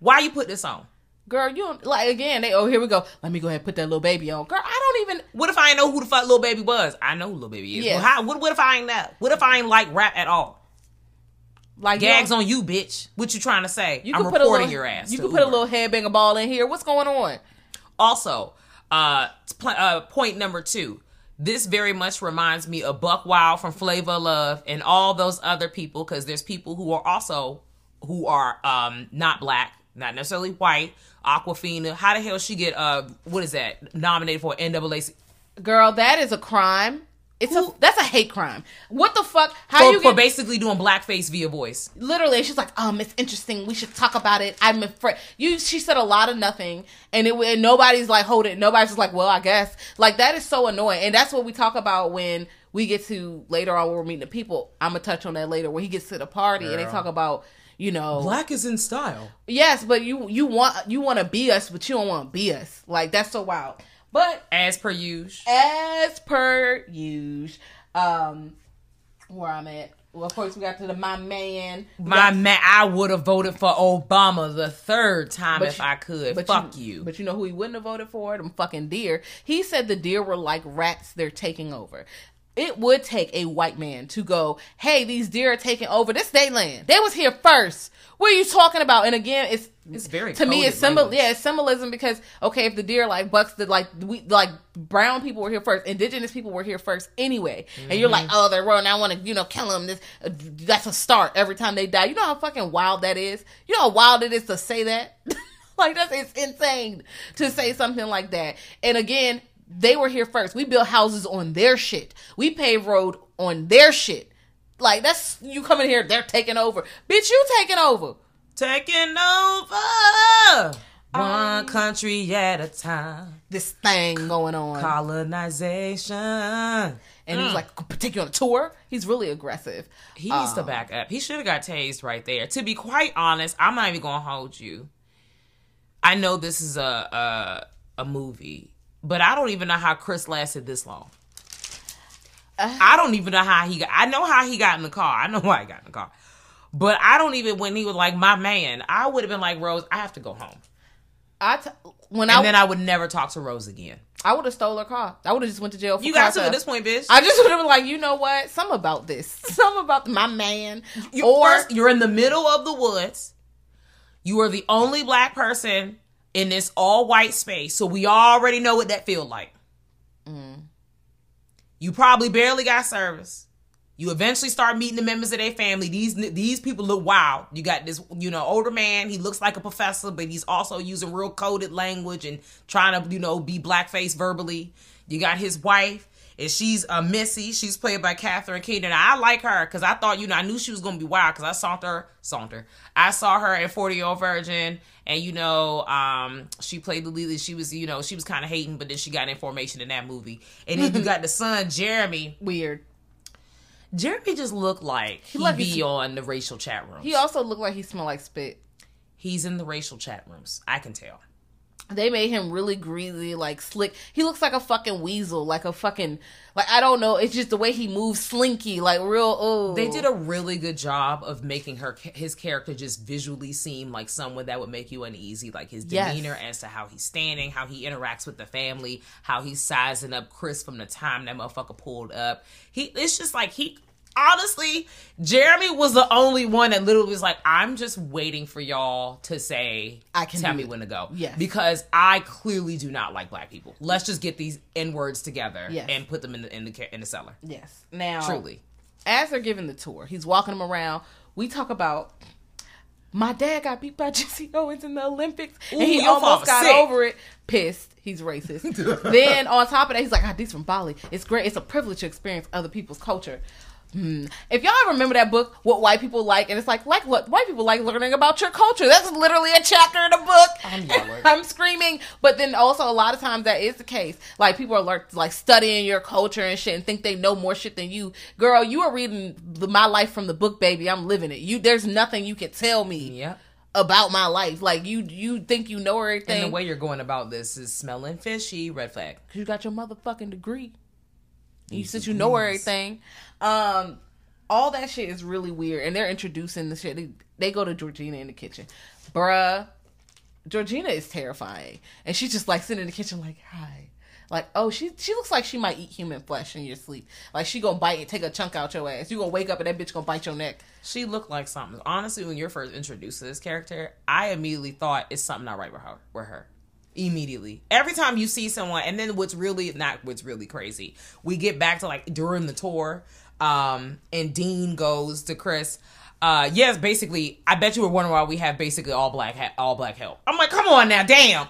Why you put this on? Girl, you don't like again. They oh here we go. Let me go ahead and put that little baby on. Girl, I don't even. What if I ain't know who the fuck little baby was? I know who little baby is. Yes. Well, how, what, what if I ain't know? What if I ain't like rap at all? Like Gags don't- on you, bitch. What you trying to say? You I'm can put a reporting little, your ass. You can put a little headbanger ball in here. What's going on? Also, uh, pl- uh, point number two. This very much reminds me of Buck Wild from Flavor Love and all those other people because there's people who are also who are um not black, not necessarily white. Awkwafina, how the hell she get uh what is that nominated for NAACP Girl, that is a crime. It's a that's a hate crime. What the fuck? How for, you for get basically doing blackface via voice? literally? She's like, um, it's interesting. We should talk about it. I'm afraid. You. She said a lot of nothing, and it and nobody's like holding. Nobody's just like, well, I guess. Like that is so annoying, and that's what we talk about when we get to later on when we're meeting the people. I'm gonna touch on that later where he gets to the party and they talk about. You know, Black is in style. yes, but you you want you want to be us, but you don't want to be us. Like that's so wild. But As per usual. as per usual, um, where I'm at. Well, of course, we got to the my man. We My got- man, I would have voted for Obama the third time if you- I could. but Fuck you. But you know who he wouldn't have voted for? Them fucking deer. He said the deer were like rats. They're taking over. It would take a white man to go, hey, these deer are taking over. This they land. They was here first. What are you talking about? And again, it's It's very to me. It's symbol. language. Yeah, it's symbolism because okay, if the deer like bucks, the like we like brown people were here first, indigenous people were here first anyway, and you're like, Mm-hmm. oh, they're running. I want to, you know, kill them. This uh, that's a start every time they die. You know how fucking wild that is. You know how wild it is to say that. like that's it's insane to say something like that. And again, they were here first. We built houses on their shit. We paved road on their shit. Like that's you coming here, they're taking over. Bitch, you taking over. Taking over um, one country at a time. This thing going on. Colonization. and he's mm. like, "Could take you on a tour." He's really aggressive. He needs to um, back up. He should have got tased right there. To be quite honest, I'm not even gonna hold you. I know this is a a, a movie, but I don't even know how Chris lasted this long. Uh, I don't even know how he got. I know how he got in the car. I know why he got in the car, but I don't even when he was like my man. I would have been like Rose. I have to go home, I t- when and I then I would never talk to Rose again. I would have stole her car. I would have just went to jail for You got to at this point, bitch. I just would have been like, you know what? Some about this. Some about my man. You, or first, you're in the middle of the woods. You are the only black person in this all white space, so we already know what that feel like. You probably barely got service. You eventually start meeting the members of their family. These these people look wild. You got this, you know, older man. He looks like a professor, but he's also using real coded language and trying to, you know, be blackface verbally. You got his wife, and she's a Missy. She's played by Catherine Keener. I like her because I thought, you know, I knew she was gonna be wild because I saw her, saw her. I saw her in Forty Year Old Virgin, and you know, um, she played the lead. She was, you know, she was kind of hating, but then she got information in that movie. And then you got the son, Jeremy. weird. Jeremy just looked like he like be on the racial chat rooms. He also looked like he smelled like spit. He's in the racial chat rooms. I can tell. They made him really greasy, like slick. He looks like a fucking weasel, like a fucking like I don't know. It's just the way he moves, slinky, like real. Oh, They did a really good job of making her his character just visually seem like someone that would make you uneasy, like his Yes. demeanor as to how he's standing, how he interacts with the family, how he's sizing up Chris from the time that motherfucker pulled up. He it's just like he honestly, Jeremy was the only one that literally was like, I'm just waiting for y'all to say, I can tell me it." when to go. Yes. Because I clearly do not like black people. Let's just get these N words together Yes. and put them in the, in the, in the cellar. Yes. Now, Truly. as they're giving the tour, he's walking them around. We talk about my dad got beat by Jesse Owens in the Olympics, and he almost got sick. over it. Pissed. He's racist. then on top of that, he's like, "Ah, these from Bali. It's great. It's a privilege to experience other people's culture." Hmm. If y'all remember that book, what white people like, and it's like, like what white people like learning about your culture. That's literally a chapter in the book. I'm yelling. I'm screaming, but then also a lot of times that is the case. Like people are like, like studying your culture and shit and think they know more shit than you. Girl, you are reading the, my life from the book, baby. I'm living it. You, there's nothing you can tell me Yep. about my life. Like you, you think you know everything. And the way you're going about this is smelling fishy, red flag. Cause you got your motherfucking degree. You said you know everything. Um, all that shit is really weird, and they're introducing the shit. They, they go to Georgina in the kitchen, bruh. Georgina is terrifying, and she's just like sitting in the kitchen, like hi, like oh she she looks like she might eat human flesh in your sleep. Like she gonna bite and take a chunk out your ass. You gonna wake up and that bitch gonna bite your neck. She looked like something. Honestly, when you're first introduced to this character, I immediately thought it's something not right with her. With her, immediately. Every time you see someone, and then what's really not what's really crazy, we get back to like during the tour, um, and Dean goes to Chris. Uh, yes, basically, I bet you were wondering why we have basically all black ha- all black help. I'm like, come on now, damn.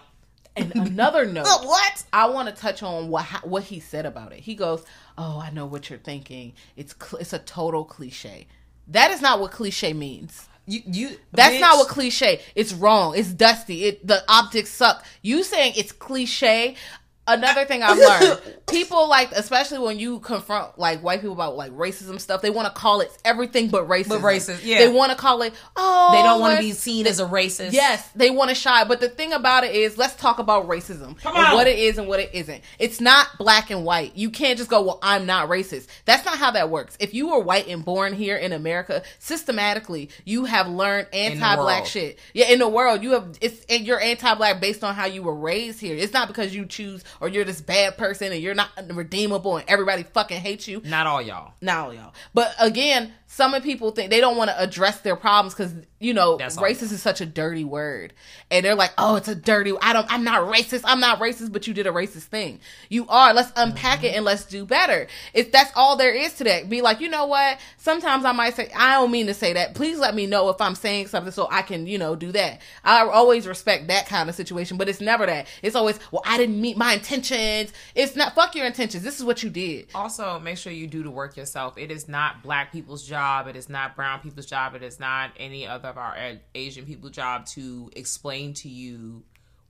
And another note, What? I want to touch on what what he said about it. He goes, "Oh, I know what you're thinking. It's cl- it's a total cliche. That is not what cliche means. You you. That's bitch. not what cliche. It's wrong. It's dusty. It the optics suck. You saying it's cliche. Another thing I've learned, people like, especially when you confront like white people about like racism stuff, they want to call it everything but racism. But racist, yeah. They want to call it. Oh, They don't want to be seen as a racist. Yes, they want to shy. But the thing about it is, let's talk about racism Come and on. what it is and what it isn't. It's not black and white. You can't just go, well, I'm not racist. That's not how that works. If you were white and born here in America, systematically, you have learned anti-black shit. Yeah, in the world, you have it's and you're anti-black based on how you were raised here. It's not because you choose or you're this bad person and you're not redeemable and everybody fucking hates you Not all y'all. now y'all but again some of people think they don't want to address their problems because you know That's racist is such a dirty word. And they're like oh it's a dirty i don't i'm not racist i'm not racist but you did a racist thing. You are. Let's unpack Mm-hmm. it and let's do better. If that's all there is to that be like you know what? Sometimes i might say i don't mean to say that. Please let me know if i'm saying something so i can you know do that. I always respect that kind of situation but it's never that. It's always well i didn't meet my intentions. It's not fuck your intentions. This is what you did. Also, make sure you do the work yourself. It is not black people's job. It is not brown people's job. It is not any other of our Asian people's job to explain to you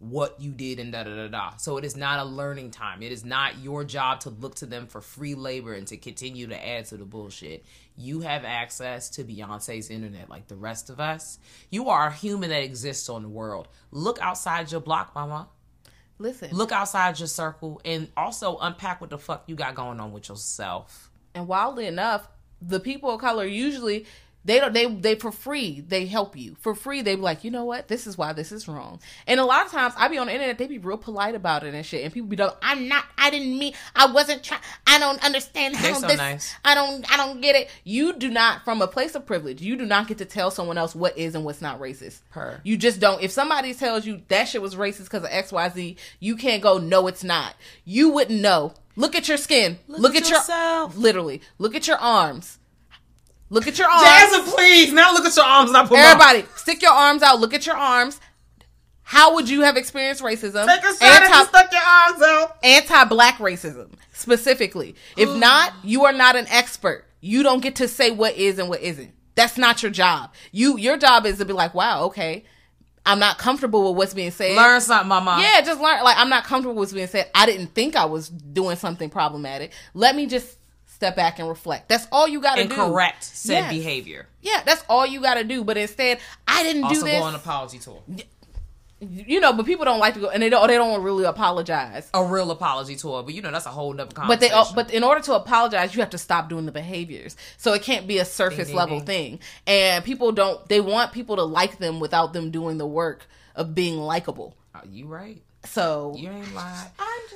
what you did and da da da da. So it is not a learning time. It is not your job to look to them for free labor and to continue to add to the bullshit. You have access to Beyonce's internet like the rest of us. You are a human that exists on the world. Look outside your block, mama. listen Look outside your circle and also unpack what the fuck you got going on with yourself. And wildly enough, the people of color usually they don't they they for free they help you. For free they be like you know what? This is why this is wrong. And a lot of times i be on the internet they be real polite about it and shit. And people be like i'm not i didn't mean i wasn't trying i don't understand how so this nice. i don't i don't get it. You do not from a place of privilege you do not get to tell someone else what is and what's not racist. Per. you just don't. If somebody tells you that shit was racist because of xyz you can't go no it's not. You wouldn't know. Look at your skin. Look, at at, your yourself. literally. Look at your arms look at your arms. Jasmine, please. Now look at your arms and I put my- everybody stick your arms out. Look at your arms. How would you have experienced racism? Take a shot Anti- stuck your arms out. anti-black racism specifically. If not you are not an expert. You don't get to say what is and what isn't. That's not your job. You your job is to be like wow okay. I'm not comfortable with what's being said. Learn something, mama. yeah just learn. Like i'm not comfortable with what's being said. I didn't think i was doing something problematic. Let me just step back and reflect that's all you gotta do correct said Yes. behavior. yeah that's all you gotta do but instead i didn't Also do this Also, go on apology tour. you know but people don't like to go and they don't they don't really apologize A real apology tour, but you know that's a whole nother but they oh, conversation. but in order to apologize you have to stop doing the behaviors so it can't be a surface ding, level ding. thing and people don't they want people to like them without them doing the work of being likable Are you right? So You ain't lying.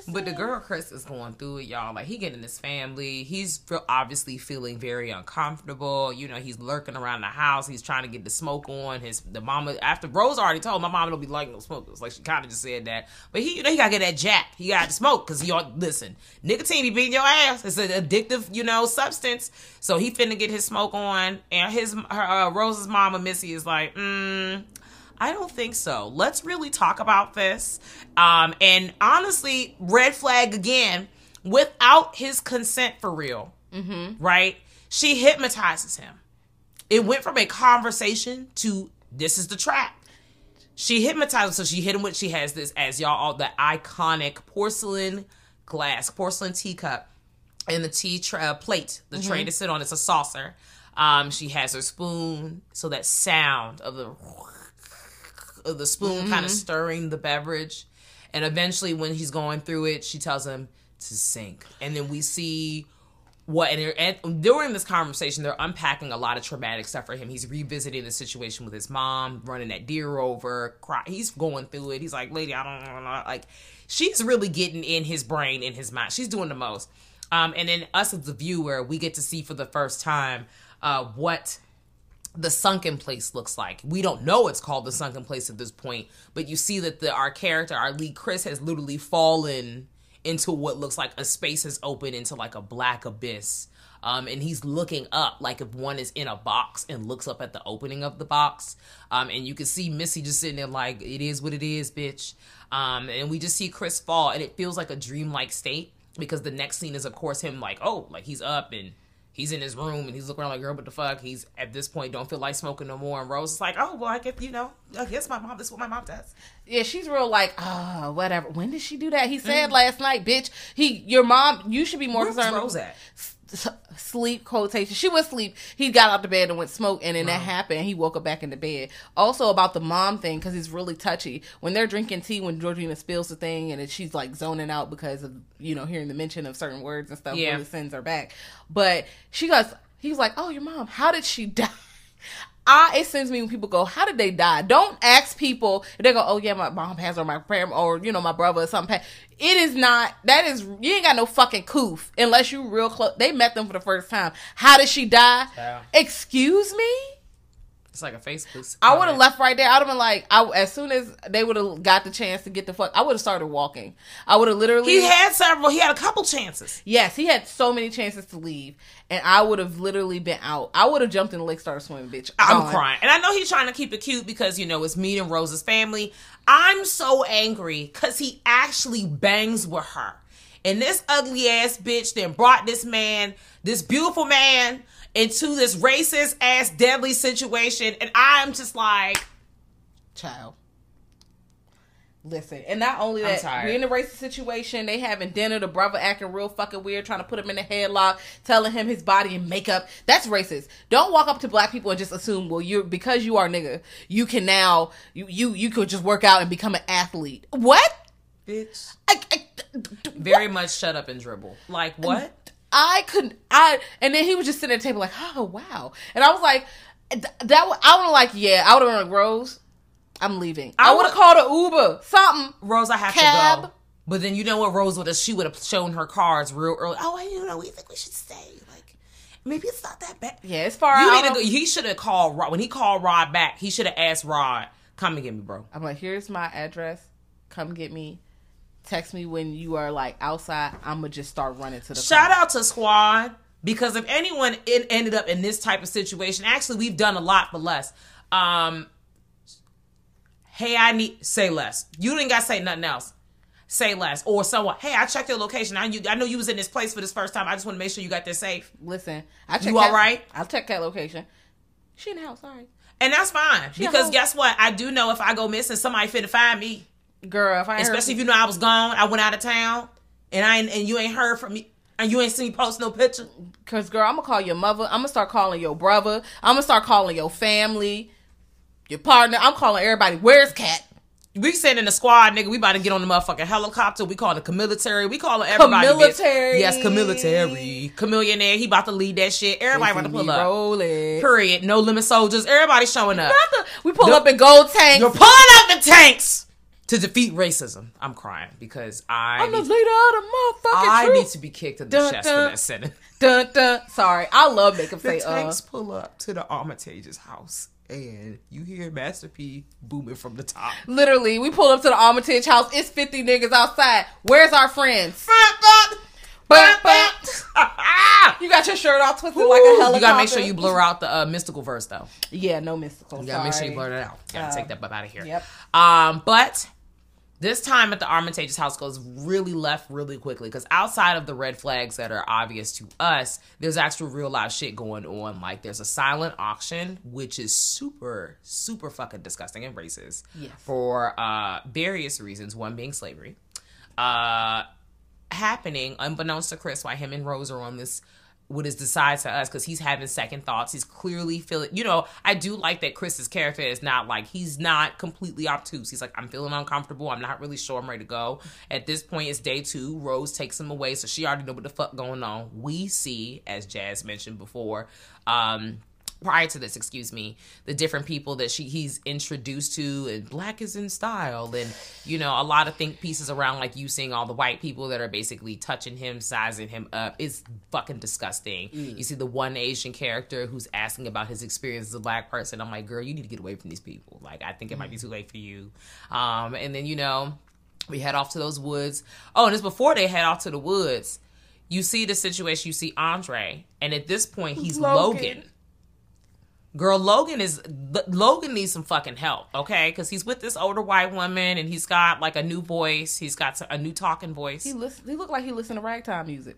But the girl Chris is going through it, y'all. Like he getting his family. He's feel, obviously feeling very uncomfortable. You know, he's lurking around the house. He's trying to get the smoke on. His the mama after Rose already told my mama don't be liking no smokers. Like she kind of just said that. But he, you know, he gotta get that jack. He got to smoke because he ought listen. Nicotine be beating your ass. It's an addictive, you know, substance. So he finna get his smoke on. And his her, uh, Rose's mama Missy is like, mm, I don't think so. Let's really talk about this. Um, and honestly, red flag again, without his consent for real. Mm-hmm. Right? She hypnotizes him. It went from a conversation to this is the trap. She hypnotized him, so she hit him with she has this as y'all all the iconic porcelain glass, porcelain teacup, and the tea tra- uh, plate, the tray to sit on. It's a saucer. Um, she has her spoon, so that sound of the the spoon kind of stirring the beverage. And eventually, when he's going through it, she tells him to sink. And then we see what, and, and during this conversation, they're unpacking a lot of traumatic stuff for him. He's revisiting the situation with his mom, running that deer over. Cry. He's going through it. He's like, "Lady, I don't know." Like, she's really getting in his brain, in his mind. She's doing the most. Um, and then us as the viewer, we get to see for the first time uh, what the sunken place looks like. We don't know it's called the sunken place at this point, but you see that the our character, our lead Chris, has literally fallen into what looks like a space has opened into like a black abyss. Um, and he's looking up like if one is in a box and looks up at the opening of the box. Um, and you can see Missy just sitting there like, it is what it is, bitch. Um, and we just see Chris fall, and it feels like a dreamlike state because the next scene is, of course, him like, oh, like he's up and he's in his room and he's looking around like, girl, what the fuck? He's at this point don't feel like smoking no more. And Rose is like, oh, well, I guess you know, I guess my mom. This is what my mom does. Yeah, she's real like, oh, whatever. When did she do that? He Mm. said last night, bitch. He, your mom. You should be more Where's concerned. Rose at? Sleep quotation. She was sleep. He got out the bed and went smoke, and then that happened. He woke up back in the bed. Also about the mom thing because he's really touchy when they're drinking tea. When Georgina spills the thing, and she's like zoning out because of you know hearing the mention of certain words and stuff. Yeah. Really sends her back. But she goes. He's like, "Oh, your mom. How did she die?" I, it sends me when people go, "How did they die?" Don't ask people. They go, "Oh yeah, my mom passed or my parent or you know my brother or something." It is not. That is you ain't got no fucking coof unless you real close. They met them for the first time. How did she die? Yeah. Excuse me. It's like a Facebook. I would have left right there. I'd have been like, I, as soon as they would have got the chance to get the fuck, I would have started walking. I would have literally. He had several. He had a couple chances. Yes, he had so many chances to leave, and I would have literally been out. I would have jumped in the lake, started swimming, bitch. I'm Gone. crying. And I know he's trying to keep it cute because, you know, it's me and Rose's family. I'm so angry because he actually bangs with her. And this ugly ass bitch then brought this man, this beautiful man, into this racist ass deadly situation. And I'm just like, child. Listen, and not only that, we're in a racist situation. They having dinner. The brother acting real fucking weird, trying to put him in a headlock, telling him his body and makeup. That's racist. Don't walk up to black people and just assume, well, you're because you are a nigga, you can now you you you could just work out and become an athlete. What? bitch. I, I, Very much shut up and dribble. Like, what? I couldn't. I and then he was just sitting at the table like, oh wow, and I was like, th- that. I would have like, yeah, I would have been like, Rose, I'm leaving. I, I would have called an Uber, something. Rose, I have Cab. to go. But then you know what Rose would have? She would have shown her cards real early. Oh, you know, we think we should stay. Like, maybe it's not that bad. Yeah, it's far You out. need to go. He should have called Rod when he called Rod back. He should have asked Rod, "Come and get me, bro." I'm like, here's my address. Come get me. Text me when you are like outside. I'm gonna just start running to the Shout out to Squad because if anyone it ended up in this type of situation, actually we've done a lot for less. Um, hey, I need say less. You didn't got to say nothing else. Say less or someone. Hey, I checked your location. I you, I know you was in this place for this first time. I just want to make sure you got there safe, Listen, I check. You all right? I'll check that location. She in the house. Sorry, and that's fine She because guess what? I do know if I go missing, somebody finna find me. Girl. If I ain't Especially if you know I was gone, I went out of town, and I and you ain't heard from me, and you ain't seen me post no picture. Cause girl, I'm gonna call your mother. I'm gonna start calling your brother. I'm gonna start calling your family, your partner. I'm calling everybody. Where's Cat? We sending the squad, nigga. We about to get on the motherfucking helicopter. We calling the military. We calling everybody. bitch. Camilitary. Yes, military. Chamillionaire. He about to lead that shit. Everybody about to pull up. Rolling. Period. No limit soldiers. Everybody showing up. We pull up in gold tanks. You're pulling up the tanks. To defeat racism. I'm crying because I I'm the leader of the motherfucking I truth. need to be kicked in the Dun, chest dun. for that sentence. Dun, dun. Sorry, I love make him The say uh. tanks pull up to the Armitage's house, and you hear Master P booming from the top. Literally, we pulled up to the Armitage house. It's 50 niggas outside. Where's our friends? But, but, you got your shirt all twisted like a helicopter. You gotta make sure you blur out the uh, Mystikal verse though. Yeah, no Mystikal. You gotta make sure you blur that out. Gotta Uh, take that butt out of here. yep. Um, but this time at the Armitage's house goes really left really quickly because outside of the red flags that are obvious to us, there's actual real life shit going on. Like there's a silent auction, which is super, super fucking disgusting and racist Yes. for uh various reasons. One being slavery. Uh happening unbeknownst to Chris while him and Rose are on this what is decided to us because he's having second thoughts. He's clearly feeling, you know, I do like that Chris's character is not like, he's not completely obtuse. He's like, I'm feeling uncomfortable. I'm not really sure I'm ready to go. At this point, it's day two. Rose takes him away, so she already know what the fuck going on. We see, as Jazz mentioned before, um, prior to this, excuse me, the different people that she he's introduced to, and black is in style, and you know a lot of think pieces around like you seeing all the white people that are basically touching him, sizing him up is fucking disgusting. You see the one Asian character who's asking about his experience as a black person. I'm like, girl, you need to get away from these people. Like, I think it might be too late for you. Um, and then you know we head off to those woods. Oh, and it's before they head off to the woods. You see the situation. You see Andre, and at this point, he's Logan. Logan. Girl, Logan is Logan needs some fucking help, okay? Because he's with this older white woman, and he's got like a new voice. He's got a new talking voice He listen, he looked like he listened to ragtime music.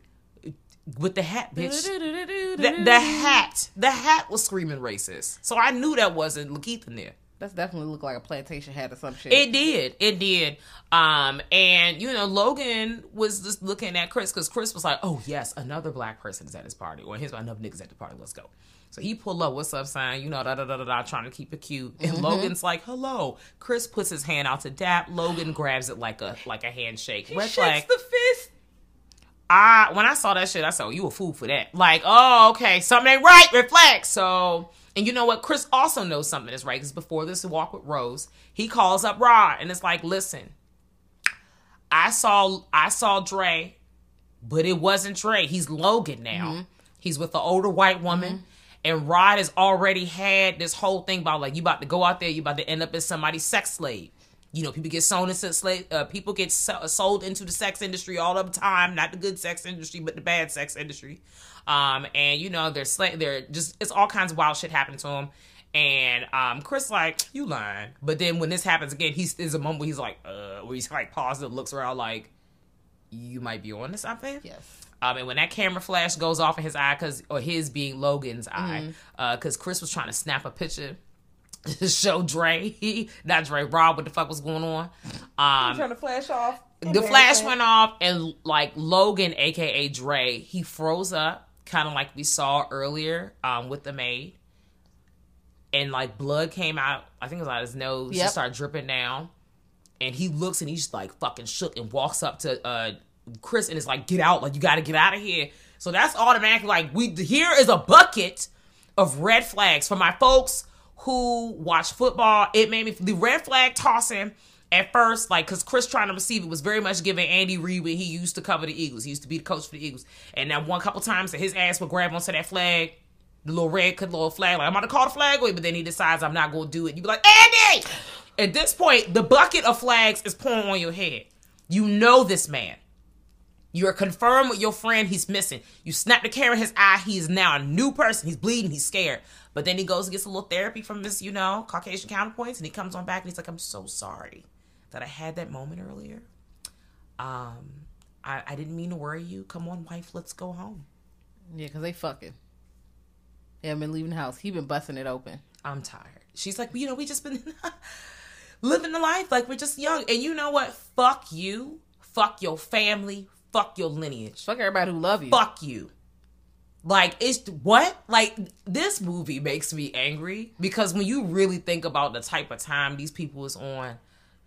with the hat, bitch. The, the hat, the hat was screaming racist, so I knew that wasn't Lakeith in there. That's definitely looked like a plantation hat or some shit. It did. It did. Um, and you know, Logan was just looking at Chris because Chris was like, "Oh yes, another black person is at his party, or here's another niggas at the party. Let's go." So he pull up, "What's up, sign?" You know, da da da da da, trying to keep it cute. And mm-hmm. Logan's like, "Hello." Chris puts his hand out to dap. Logan grabs it like a like a handshake. he Red flag. the fist. I when I saw that shit, I said, oh, "You a fool for that." Like, oh, okay, something ain't right. Reflect. So, and you know what? Chris also knows something is right because before this walk with Rose, he calls up Rod and it's like, "Listen, I saw I saw Dre, but it wasn't Dre. He's Logan now. Mm-hmm. He's with the older white woman." Mm-hmm. And Rod has already had this whole thing about like you about to go out there, you about to end up as somebody's sex slave. You know, people get sold into slave. Uh, people get so- sold into the sex industry all the time. Not the good sex industry, but the bad sex industry. Um, and you know, they're sla- they're just it's all kinds of wild shit happening to them. And um, Chris like you lying, but then when this happens again, he's there's a moment where he's like, uh, where he's like positive, looks around like, you might be on to something. Yes. Um, and when that camera flash goes off in his eye, cause or his being Logan's eye, uh, cause Chris was trying to snap a picture to show Dre, not Dre, Rob, what the fuck was going on. Um, Trying to flash off. the flash went off, and like Logan, aka Dre, he froze up, kind of like we saw earlier um, with the maid, and like blood came out. I think it was out of his nose. Yep. Just started dripping down, and he looks and he's like fucking shook and walks up to uh, Chris and is like, "Get out! Like you got to get out of here." So that's automatically like we here is a bucket of red flags for my folks who watch football. It made me the red flag tossing at first, like because Chris trying to receive it was very much giving Andy Reid when he used to cover the Eagles. He used to be the coach for the Eagles, and that one couple times that his ass would grab onto that flag. The little red little flag, like I'm gonna call the flag away, but then he decides I'm not gonna do it. You be like, Andy! At this point, the bucket of flags is pouring on your head. You know this man. You're confirmed with your friend he's missing. You snap the camera in his eye. He is now a new person. He's bleeding. He's scared. But then he goes and gets a little therapy from his, you know, Caucasian counterpoints. And he comes on back and he's like, I'm so sorry that I had that moment earlier. Um, I, I didn't mean to worry you. Come on, wife, let's go home. Yeah, because they fucking. They haven't been leaving the house. He been busting it open. I'm tired. She's like, you know, we just been living the life like we're just young. And you know what? Fuck you. Fuck your family. Fuck your lineage. Fuck everybody who love you. fuck you. Like it's what? Like this movie makes me angry because when you really think about the type of time these people is on,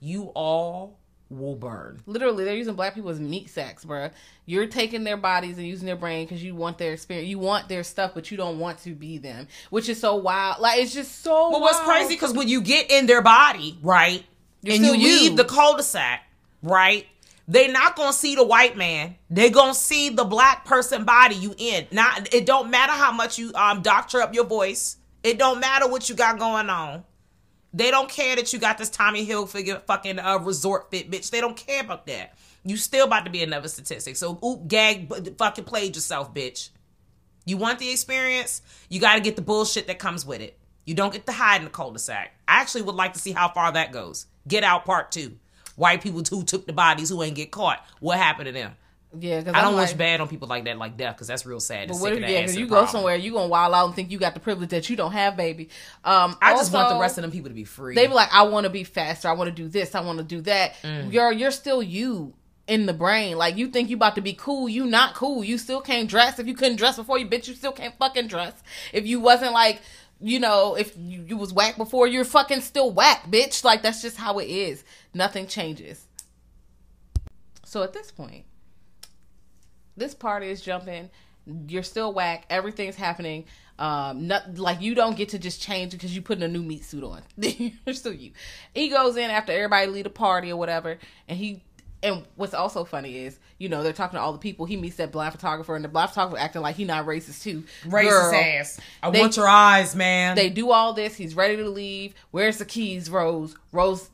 you all will burn. Literally, they're using black people as meat sacks, bruh. You're taking their bodies and using their brain because you want their experience. You want their stuff, but you don't want to be them, which is so wild. Like, it's just so But what's crazy because when you get in their body, right? You're and you you. leave the cul-de-sac, right? They're not gonna see the white man. They're gonna see the black person body you in. Not it don't matter how much you um doctor up your voice. It don't matter what you got going on. They don't care that you got this Tommy Hilfiger fucking uh, resort fit, bitch. They don't care about that. You still about to be another statistic. So oop, gag, fucking played yourself, bitch. You want the experience? You got to get the bullshit that comes with it. You don't get to hide in the cul-de-sac. I actually would like to see how far that goes. Get out part two. White people who took the bodies who ain't get caught. What happened to them? Yeah, because I don't like, wish bad on people like that, like death, because that's real sad. But what if yeah, because you go somewhere, you gonna wild out and think you got the privilege that you don't have, baby. Um, I just want the rest of them people to be free. They be like, I want to be faster. I want to do this. I want to do that. Mm. You're you're still you in the brain. Like you think you about to be cool. You not cool. You still can't dress. If you couldn't dress before you bitch, you still can't fucking dress. If you wasn't like. You know, if you, you was whack before, you're fucking still whack, bitch. Like that's just how it is. Nothing changes. So at this point, this party is jumping. You're still whack. Everything's happening. Um, not like you don't get to just change because you putting a new meat suit on. You're still you. He goes in after everybody leave the party or whatever, and he. And what's also funny is, you know, they're talking to all the people. He meets that blind photographer, and the blind photographer acting like he not racist too. racist Girl, ass. I They- want your eyes, man. They do all this. He's ready to leave. Where's the keys, Rose? Rose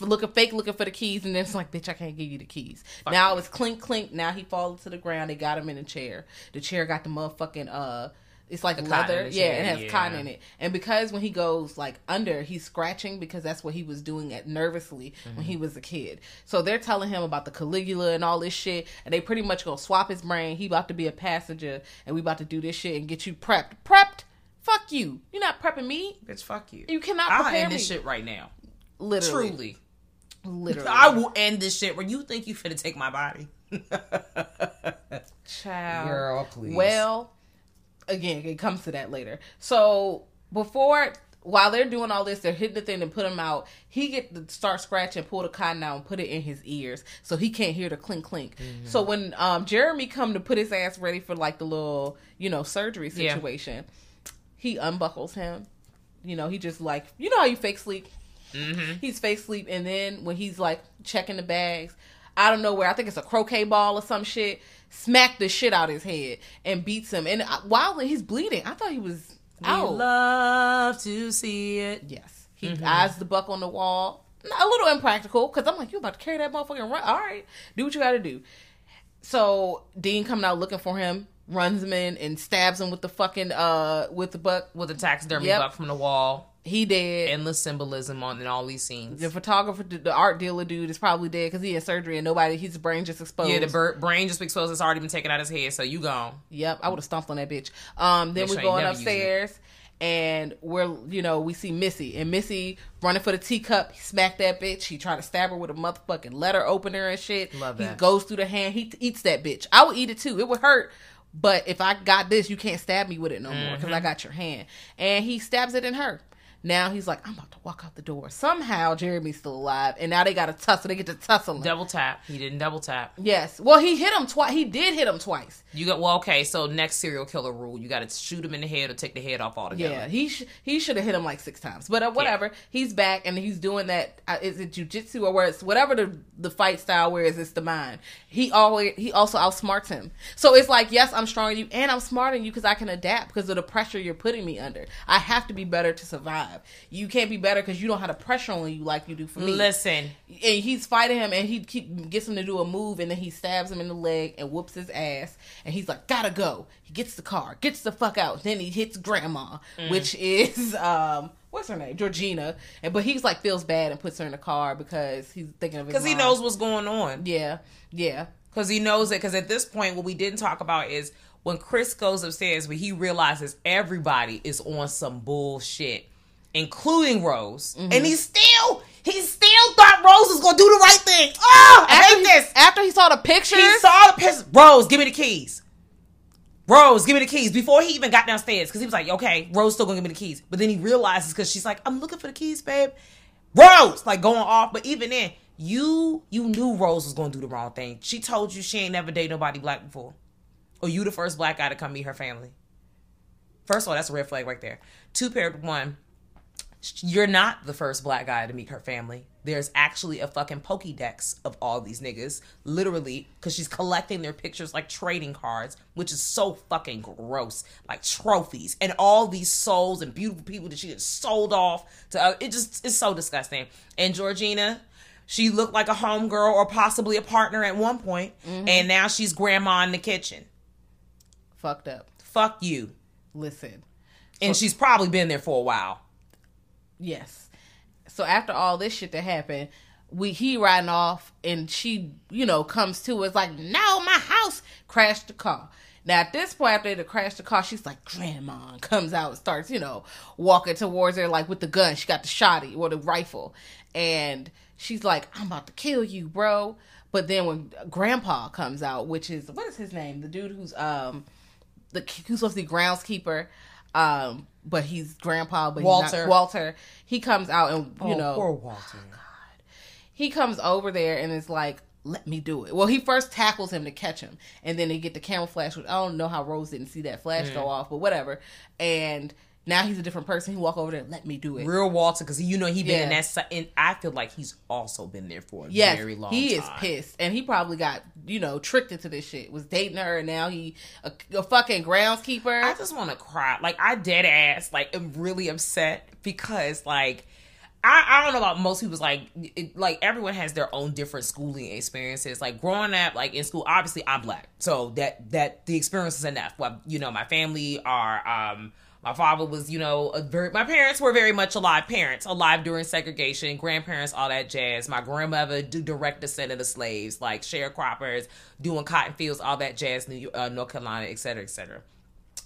looking fake, looking for the keys, and then it's like, bitch, I can't give you the keys. now it's clink, clink. Now he falls to the ground. They got him in a chair. The chair got the motherfucking uh. It's like cotton leather, the yeah. It has yeah. cotton in it, and because when he goes like under, he's scratching because that's what he was doing at nervously when Mm-hmm. he was a kid. So they're telling him about the Coagula and all this shit, and they pretty much gonna swap his brain. He about to be a passenger, and we about to do this shit and get you prepped. Prepped? Fuck you. You're not prepping me. Bitch, fuck you. You cannot I'll prepare end this shit right now. Literally, Truly. literally. I will end this shit where you think you finna take my body. Child. Girl, please. Well, again, it comes to that later. So before, while they're doing all this, they're hitting the thing and put him out. He get to start scratching, pull the cotton out, and put it in his ears, so he can't hear the clink clink. Mm-hmm. So when um Jeremy come to put his ass ready for like the little you know surgery Yeah. situation, he unbuckles him. You know, he just like you know how you fake sleep. Mm-hmm. He's fake sleep, and then when he's like checking the bags, I don't know where I think it's a croquet ball or some shit, smack the shit out of his head and beats him. And while he's bleeding, I thought he was We love to see it. yes, he eyes the buck on the wall. A little impractical because I'm like, you about to carry that motherfucking run? All right, do what you got to do. So Dean coming out looking for him, runs him in and stabs him with the fucking uh with the buck. With the taxidermy Yep. buck from the wall. He dead. Endless symbolism on in all these scenes. the photographer, the art dealer dude is probably dead because he had surgery and nobody, his brain just exposed. Yeah, the brain just exposed. It's already been taken out of his head, so you gone. Yep, I would have stomped on that bitch. Um, then we're going never using it. upstairs and we're you know we see Missy and Missy running for the teacup. He smacked that bitch. He tried to stab her with a motherfucking letter opener and shit. Love that. He goes through the hand. He t- eats that bitch. I would eat it too. It would hurt. But if I got this, you can't stab me with it no more Mm-hmm. because I got your hand. And he stabs it in her. Now he's like, I'm about to walk out the door. Somehow Jeremy's still alive, and now they got to tussle. They get to tussle. Double tap. He didn't double tap. Yes. Well, he hit him twice. He did hit him twice. You got well, okay. So next serial killer rule: you got to shoot him in the head or take the head off altogether. Yeah, he sh- he should have hit him like six times, but uh, whatever. He's back and he's doing that. Uh, is it jujitsu or where it's whatever the the fight style? Whereas it's the mind. He always he also outsmarts him. So it's like yes, I'm stronger than you, and I'm smarter than you because I can adapt because of the pressure you're putting me under. I have to be better to survive. You can't be better because you don't have the pressure on you like you do for me. Listen, and he's fighting him and he keep gets him to do a move and then he stabs him in the leg and whoops his ass. And he's like gotta go. He gets the car gets the fuck out. Then he hits grandma Mm. which is um what's her name? Georgina. And but he's like feels bad and puts her in the car because he's thinking of because he knows what's going on. yeah yeah. Because he knows it. Because at this point, what we didn't talk about is when Chris goes upstairs, where he realizes everybody is on some bullshit, including Rose, Mm-hmm. and he still he still thought Rose was gonna do the right thing. Oh, I after hate he, this. after he saw the pictures He saw the piss. Rose, give me the keys. Rose, give me the keys. Before he even got downstairs, because he was like, okay, Rose still gonna give me the keys. But then he realizes because she's like, I'm looking for the keys, babe. Rose, like going off. But even then, you you knew Rose was gonna do the wrong thing. She told you she ain't never dated nobody black before. Or you the first black guy to come meet her family. First of all, that's a red flag right there. Two paired one. You're not the first black guy to meet her family. There's actually a fucking Pokédex of all these niggas, literally, because she's collecting their pictures like trading cards, which is so fucking gross, like trophies, and all these souls and beautiful people that she had sold off to. Uh, it just is so disgusting. And Georgina, she looked like a homegirl or possibly a partner at one point, and now she's grandma in the kitchen. Fucked up. Fuck you. Listen. And she's probably been there for a while. Yes. So after all this shit that happened, we he riding off and she, you know, comes to us like, no, my house crashed the car. Now at this point after they crashed the car, she's like, Grandma and comes out starts, you know, walking towards her like with the gun. She got the shotty or the rifle. And she's like, I'm about to kill you, bro. But then when Grandpa comes out, which is what is his name? The dude who's um the who's supposed to be groundskeeper, um, but he's grandpa, but he's Walter. not Walter. He comes out and you Oh, know poor Walter. God, he comes over there and is like, "Let me do it." Well, he first tackles him to catch him, and then they get the camera flash. Which I don't know how Rose didn't see that flash Mm. go off, but whatever. And now he's a different person. He walk over there, let me do it. Real Walter, because you know he been in that, and I feel like he's also been there for a Yes, very long time. he time. is pissed, and he probably got you know tricked into this shit. Was dating her, and now he a, a fucking groundskeeper. I just want to cry. Like I dead ass. Like am really upset because like I, I don't know about most people's like it, like everyone has their own different schooling experiences. Like growing up like in school, obviously I'm black, so that that the experience is enough. Well, you know my family are um. My father was, you know, very. My parents were very much alive parents, alive during segregation. Grandparents, all that jazz. My grandmother, direct descendant of slaves, like sharecroppers, doing cotton fields, all that jazz, New uh, North Carolina, et cetera, et cetera.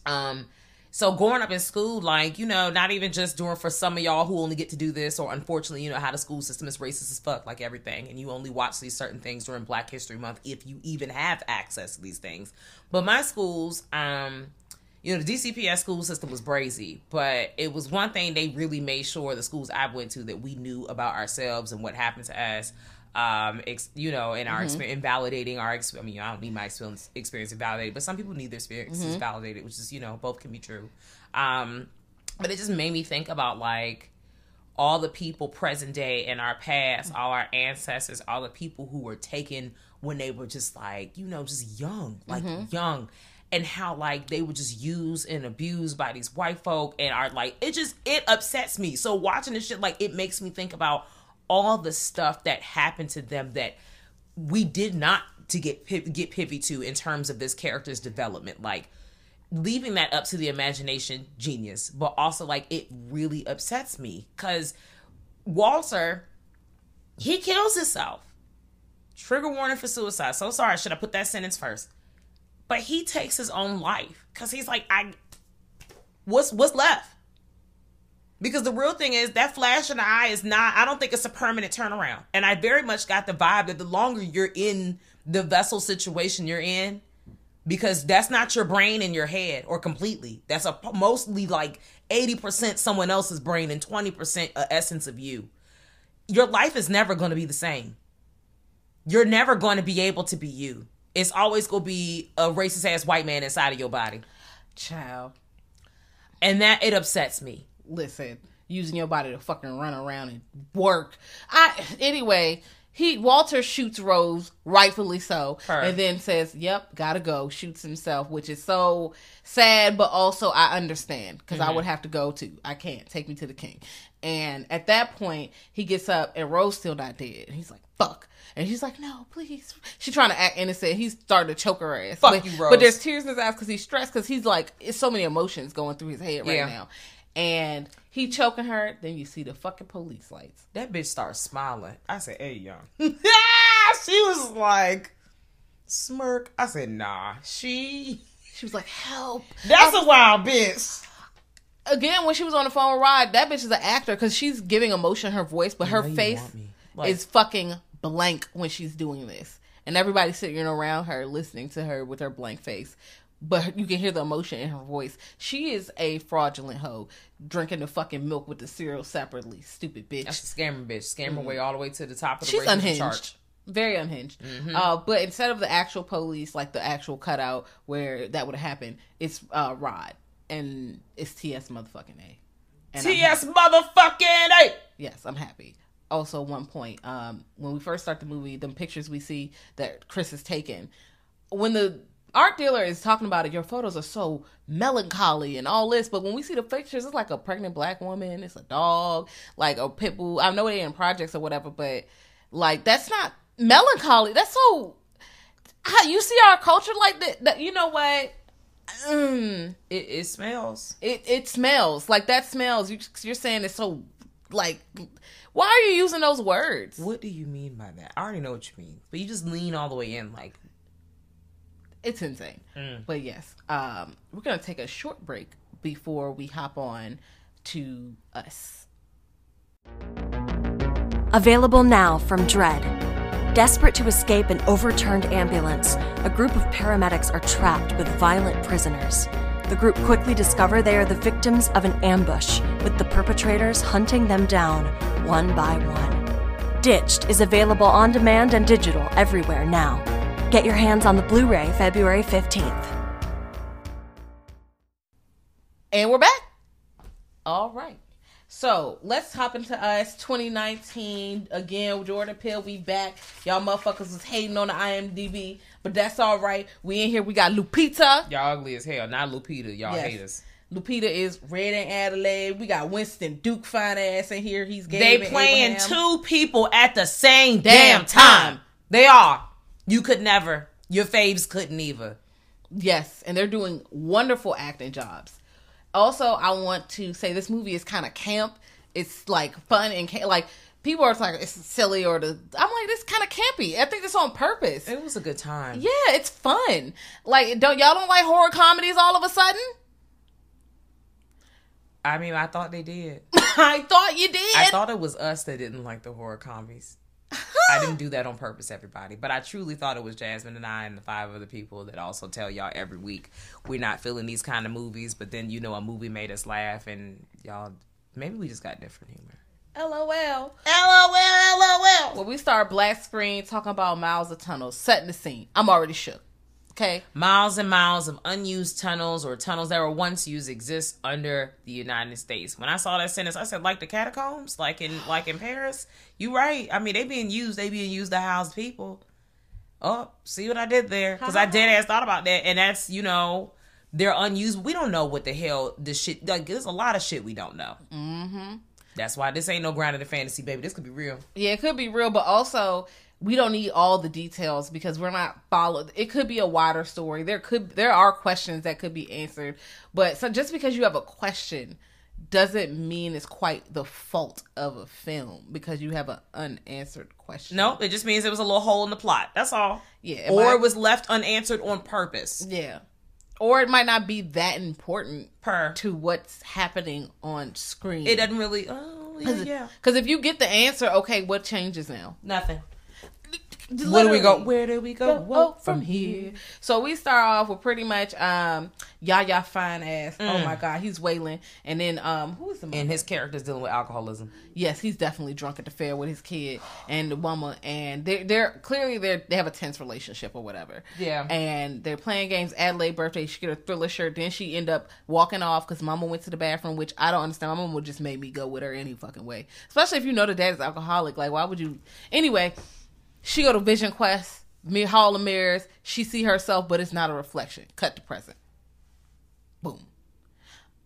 Um, so growing up in school, like, you know, not even just doing for some of y'all who only get to do this, or unfortunately, you know, how the school system is racist as fuck, like everything, and you only watch these certain things during Black History Month if you even have access to these things. But my schools, um, you know, the DCPS school system was brazy, but it was one thing they really made sure the schools I went to that we knew about ourselves and what happened to us. Um, ex, you know, in our experience, invalidating our. experience. I mean, I don't need my experience experience invalidated, but some people need their experiences validated, which is you know both can be true. Um, but it just made me think about like all the people present day in our past, all our ancestors, all the people who were taken when they were just like, you know, just young, like young, and how like they were just used and abused by these white folk and are like, it just, it upsets me. So watching this shit, like, it makes me think about all the stuff that happened to them that we did not to get get pivy to in terms of this character's development. Like, leaving that up to the imagination genius but also like it really upsets me because walter he kills himself trigger warning for suicide so sorry should i put that sentence first but he takes his own life because he's like i what's what's left because the real thing is that flash in the eye is not i don't think it's a permanent turnaround and i very much got the vibe that the longer you're in the vessel situation you're in because that's not your brain in your head or completely. That's a mostly like 80% someone else's brain and 20% a essence of you. Your life is never going to be the same. You're never going to be able to be you. It's always going to be a racist ass white man inside of your body. Child, And that it upsets me. listen, using your body to fucking run around and work. I anyway. He Walter shoots Rose, rightfully so, Her. and then says, "Yep, gotta go." Shoots himself, which is so sad, but also I understand because I mm-hmm. would have to go too. I can't take me to the king. And at that point, he gets up, and Rose still not dead. And he's like, "Fuck." And she's like, "No, please." She's trying to act innocent. He's starting to choke her ass. Fuck but, you, Rose. But there's tears in his eyes because he's stressed because he's like, it's so many emotions going through his head right Yeah. now. And he choking her. Then you see the fucking police lights. That bitch starts smiling. I said, hey, young. she was like, smirk. I said, nah. She. She was like, "Help!" That's a wild bitch. Again, when she was on the phone with Rod, that bitch is an actor because she's giving emotion her voice, but her face. Like- is fucking blank when she's doing this, and everybody's sitting around her listening to her with her blank face. But you can hear the emotion in her voice. She is a fraudulent hoe, drinking the fucking milk with the cereal separately. Stupid bitch. That's a scammer bitch. Scammer way all the way to the top of the She's unhinged. chart. Very unhinged. Mm-hmm. Uh, but instead of the actual police, like the actual cutout where that would have happened, it's uh, Rod and it's TS motherfucking A. And T.S. motherfucking A. Yes, I'm happy. Also, one point, um, when we first start the movie, the pictures we see that Chris is taking, when the art dealer is talking about it, your photos are so melancholy and all this, but when we see the pictures, it's like a pregnant black woman, it's a dog, like a pit bull. I know they're in projects or whatever, but like that's not melancholy. That's so. How, you see our culture like that? that you know what? Mm, It, it smells. it it smells like that smells. You, you're saying it's so like. Why are you using those words? What do you mean by that? I already know what you mean, but you just lean all the way in, like It's insane. But yes, um, we're gonna take a short break before we hop on to us. Available now from Dread. Desperate to escape an overturned ambulance, a group of paramedics are trapped with violent prisoners. The group quickly discover they are the victims of an ambush, with the perpetrators hunting them down one by one. Ditched is available on demand and digital everywhere now. Get your hands on the Blu ray February 15th. And we're back. All right. So let's hop into us 2019 again. Jordan Peele, we back. Y'all motherfuckers was hating on the IMDb, but that's all right. We in here. We got Lupita. y'all ugly as hell. Not Lupita. Y'all Yes. hate us. Lupita is Red in Adelaide. We got Winston Duke fine ass in here. He's gay. They playing two people at the same damn time. They are. You could never. Your faves couldn't either. Yes, and they're doing wonderful acting jobs. Also, I want to say this movie is kind of camp. It's like fun and ca- like people are like it's silly or the. I'm like this kind of campy. I think it's on purpose. It was a good time. Yeah, it's fun. Like don't y'all don't like horror comedies all of a sudden? I mean, I thought they did. I thought you did. I thought it was us that didn't like the horror comedies. I didn't do that on purpose, everybody. But I truly thought it was Jasmine and I and the five other people that also tell y'all every week we're not feeling these kind of movies. But then you know a movie made us laugh, and y'all maybe we just got different humor. LOL. LOL, LOL. When we start black screen talking about miles of tunnels, setting the scene, I'm already shook. Okay. Miles and miles of unused tunnels or tunnels that were once used exist under the United States. When I saw that sentence, I said, like the catacombs, like in like in Paris. You right. I mean, they being used. They being used to house people. Oh, see what I did there? Because I dead ass thought about that, and that's you know they're unused. We don't know what the hell this shit. Like, there's a lot of shit we don't know. Mm-hmm. That's why this ain't no grounded in fantasy, baby. This could be real. Yeah, it could be real, but also we don't need all the details because we're not followed. It could be a wider story. There could there are questions that could be answered, but so just because you have a question doesn't mean it's quite the fault of a film because you have an unanswered question. No, it just means there was a little hole in the plot. That's all. Yeah, or it was left unanswered on purpose. Yeah. Or it might not be that important Per. to what's happening on screen. It doesn't really. Oh yeah, yeah. Because if you get the answer, okay, what changes now? Nothing. Where do we go? Where do we go? go Whoa, from here. So we start off with pretty much um Yahya fine ass. Oh my god, he's wailing. And then um who is the mother? And his character's dealing with alcoholism. yes, he's definitely drunk at the fair with his kid and the woman and they're they're clearly they're they have a tense relationship or whatever. Yeah. And they're playing games. Adelaide birthday, she get a thriller shirt, then she end up walking off because mama went to the bathroom, which I don't understand. My mama would just make me go with her any fucking way. Especially if you know the dad is alcoholic. Like why would you anyway, she go to Vision Quest, me Hall of Mirrors. She see herself, but it's not a reflection. Cut to present. Boom.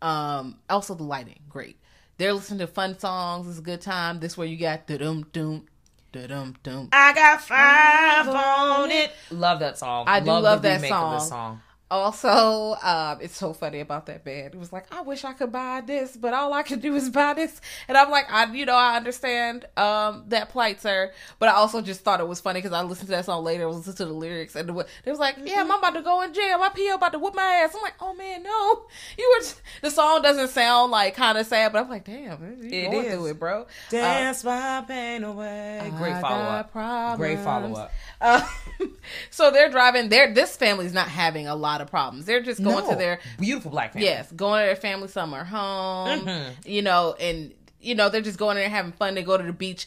Um. Also, the lighting, great. They're listening to fun songs. It's a good time. This where you got da dum dum, da dum dum. I got five on it. Love that song. I do love the that remake of this song. Also, um, it's so funny about that band. It was like, I wish I could buy this, but all I can do is buy this. And I'm like, I, you know, I understand um, that plight, sir. But I also just thought it was funny because I listened to that song later, I listened to the lyrics, and it was like, yeah, I'm about to go in jail. My PO about to whoop my ass. I'm like, oh man, no. You were. The song doesn't sound like kind of sad, but I'm like, damn, you It going is. through it, bro. Dance my pain away. Great follow up. Great follow up. Uh, so they're driving. They're this family's not having a lot of problems. They're just going to their beautiful black family. yes, going to their family summer home. Mm-hmm. You know, and you know they're just going there having fun. They go to the beach.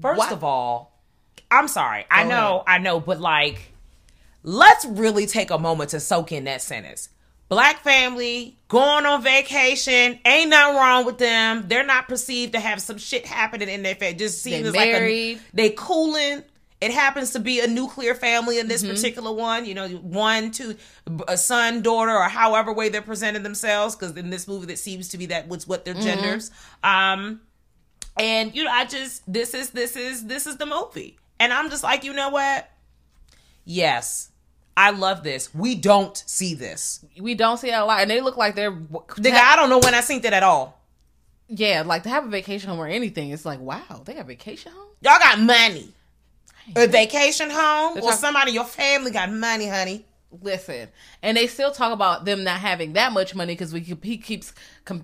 First What? of all, I'm sorry. I Go know, I know, but like, let's really take a moment to soak in that sentence. black family going on vacation. Ain't nothing wrong with them. They're not perceived to have some shit happening in their family. Just seems like a, they cooling. It happens to be a nuclear family in this Mm-hmm. particular one. You know, one, two, a son, daughter, or however way they're presenting themselves. Because in this movie, that seems to be that what's what Mm-hmm. their genders. Um, and you know, I just this is this is this is the movie, and I'm just like, you know what? Yes, I love this. We don't see this. We don't see it a lot, and they look like they're Nigga, I don't know when I seen that at all. yeah, like to have a vacation home or anything. It's like wow, they got vacation home. Y'all got money. A vacation home, or talk- somebody your family got money, honey. Listen, and they still talk about them not having that much money because we he keeps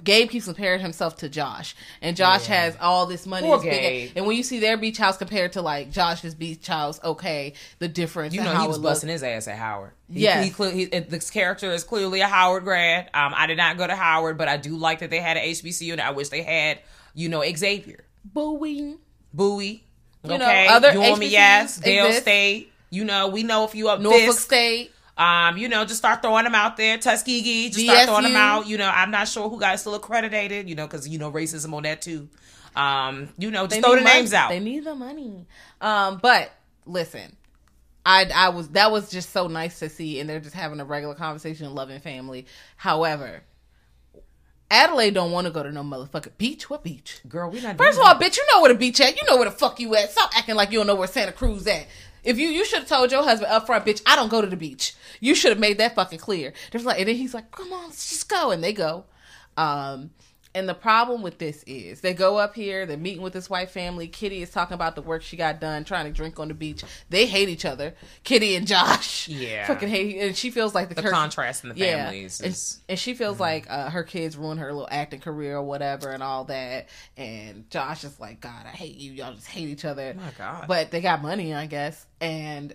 Gabe keeps comparing himself to Josh, and Josh has all this money. Poor this big- Gabe. and when you see their beach house compared to like Josh's beach house, okay, the difference. You know how he was it looks. busting his ass at Howard. He, he, cle- he, this character is clearly a Howard grad. Um, I did not go to Howard, but I do like that they had an HBCU, and I wish they had, you know, Xavier, Bowie. Bowie. You know, okay, other you want me? Yes, Dale exist. State. You know, we know if you up Norfolk this. State. Um, you know, just start throwing them out there. Tuskegee, just start throwing them out. You know, I'm not sure who got still accredited. You know, because you know racism on that too. Um, you know, just They throw the money. names out. They need the money. Um, but listen, I I was that was just so nice to see, and they're just having a regular conversation, loving family. However, Adelaide don't want to go to no motherfucking beach. What beach? Girl, we not. First of all, bitch, you know where the beach at. You know where the fuck you at. Stop acting like you don't know where Santa Cruz at. If you you should have told your husband up front, bitch, I don't go to the beach. You should have made that fucking clear. There's like, and then he's like, come on, let's just go, and they go. Um, and the problem with this is they go up here, they're meeting with this white family. Kitty is talking about the work she got done, trying to drink on the beach. They hate each other, Kitty and Josh. Yeah. fucking hate, and she feels like the, The her- contrast in the families and, is- and she feels like uh, her kids ruined her little acting career or whatever and all that. And Josh is like, God, I hate you. Y'all just hate each other. my God. But they got money, I guess. And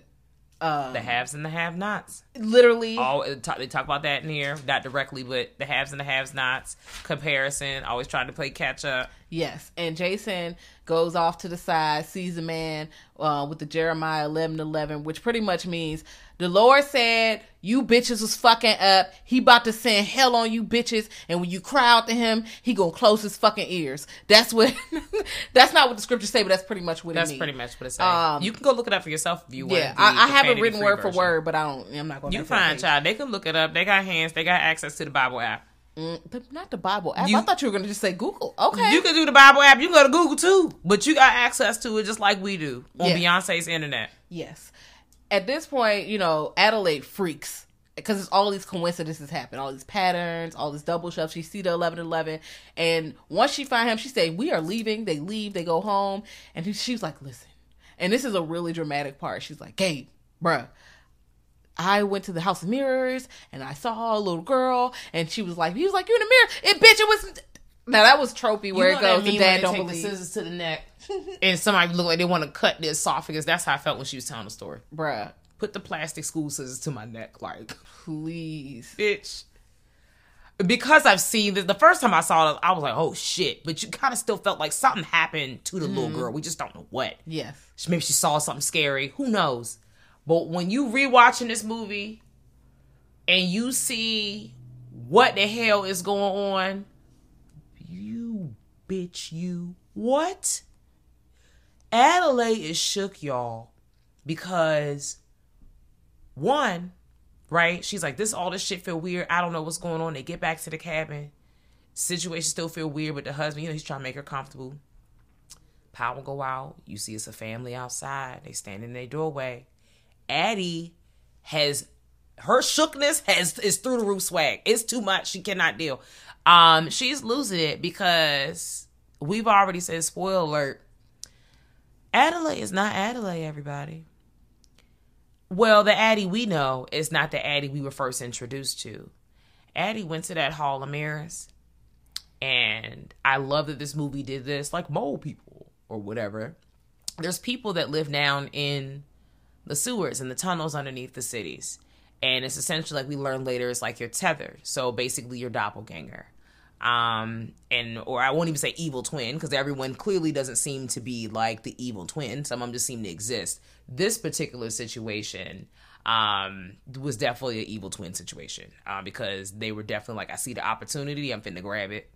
um, the haves and the have-nots. literally, All talk, they talk about that in here, not directly, but the haves and the have-nots comparison. Always trying to play catch up. yes. And Jason goes off to the side, sees a man uh, with the Jeremiah 11 11, which pretty much means the Lord said, You bitches was fucking up. He about to send hell on you bitches. And when you cry out to him, he gonna close his fucking ears. That's what, that's not what the scriptures say, but that's pretty much what That's it means. That's pretty much what it says. Um, you can go look it up for yourself if you want. Yeah, I, I have it Vanity written word for word, but I don't. I'm not going. To You fine, child. They can look it up. They got hands. They got access to the Bible app. Not the Bible app. You- I thought you were going to just say Google. Okay. You can do the Bible app. You can go to Google too, but you got access to it just like we do on. Beyonce's internet. yes. At this point, you know, Adelaide freaks because it's all these coincidences happen, all these patterns, all this double shove. She see the eleven eleven, and once she find him, she say, "We are leaving." They leave. They go home, and he, she's like, "Listen," and this is a really dramatic part. She's like, "Gabe, bruh." I went to the house of mirrors and I saw a little girl and she was like, he was like, you in the mirror? It bitch, it was. Now that was tropey where it goes. The dad don't believe, the scissors to the neck, and somebody look like they want to cut the esophagus. That's how I felt when she was telling the story. bruh. Put the plastic school scissors to my neck, like Please, bitch. Because I've seen this, the first time I saw it, I was like, "Oh shit!" But you kind of still felt like something happened to the little mm-hmm. girl. We just don't know what. yes, Maybe she saw something scary. Who knows? But when you rewatching this movie and you see what the hell is going on, you bitch, you what? Adelaide is shook, y'all, because one, right? She's like, this all this shit feel weird. I don't know what's going on. They get back to the cabin. Situation still feel weird, but the husband, you know, he's trying to make her comfortable power go out. You see it's a family outside. They stand in their doorway. Addie has her shookness has is through the roof swag. It's too much. She cannot deal. Um, she's losing it because we've already said spoiler alert. Adelaide is not Adelaide, everybody. Well, the Addie we know is not the Addie we were first introduced to. Addie went to that Hall of Mirrors, and I love that this movie did this, like mole people or whatever. There's people that live down in the sewers and the tunnels underneath the cities. And it's essentially like we learn later, it's like you're tethered. So basically your doppelganger. Um and or I won't even say evil twin, because everyone clearly doesn't seem to be like the evil twin. Some of them just seem to exist. This particular situation, um, was definitely an evil twin situation uh, because they were definitely like, I see the opportunity, I'm finna grab it,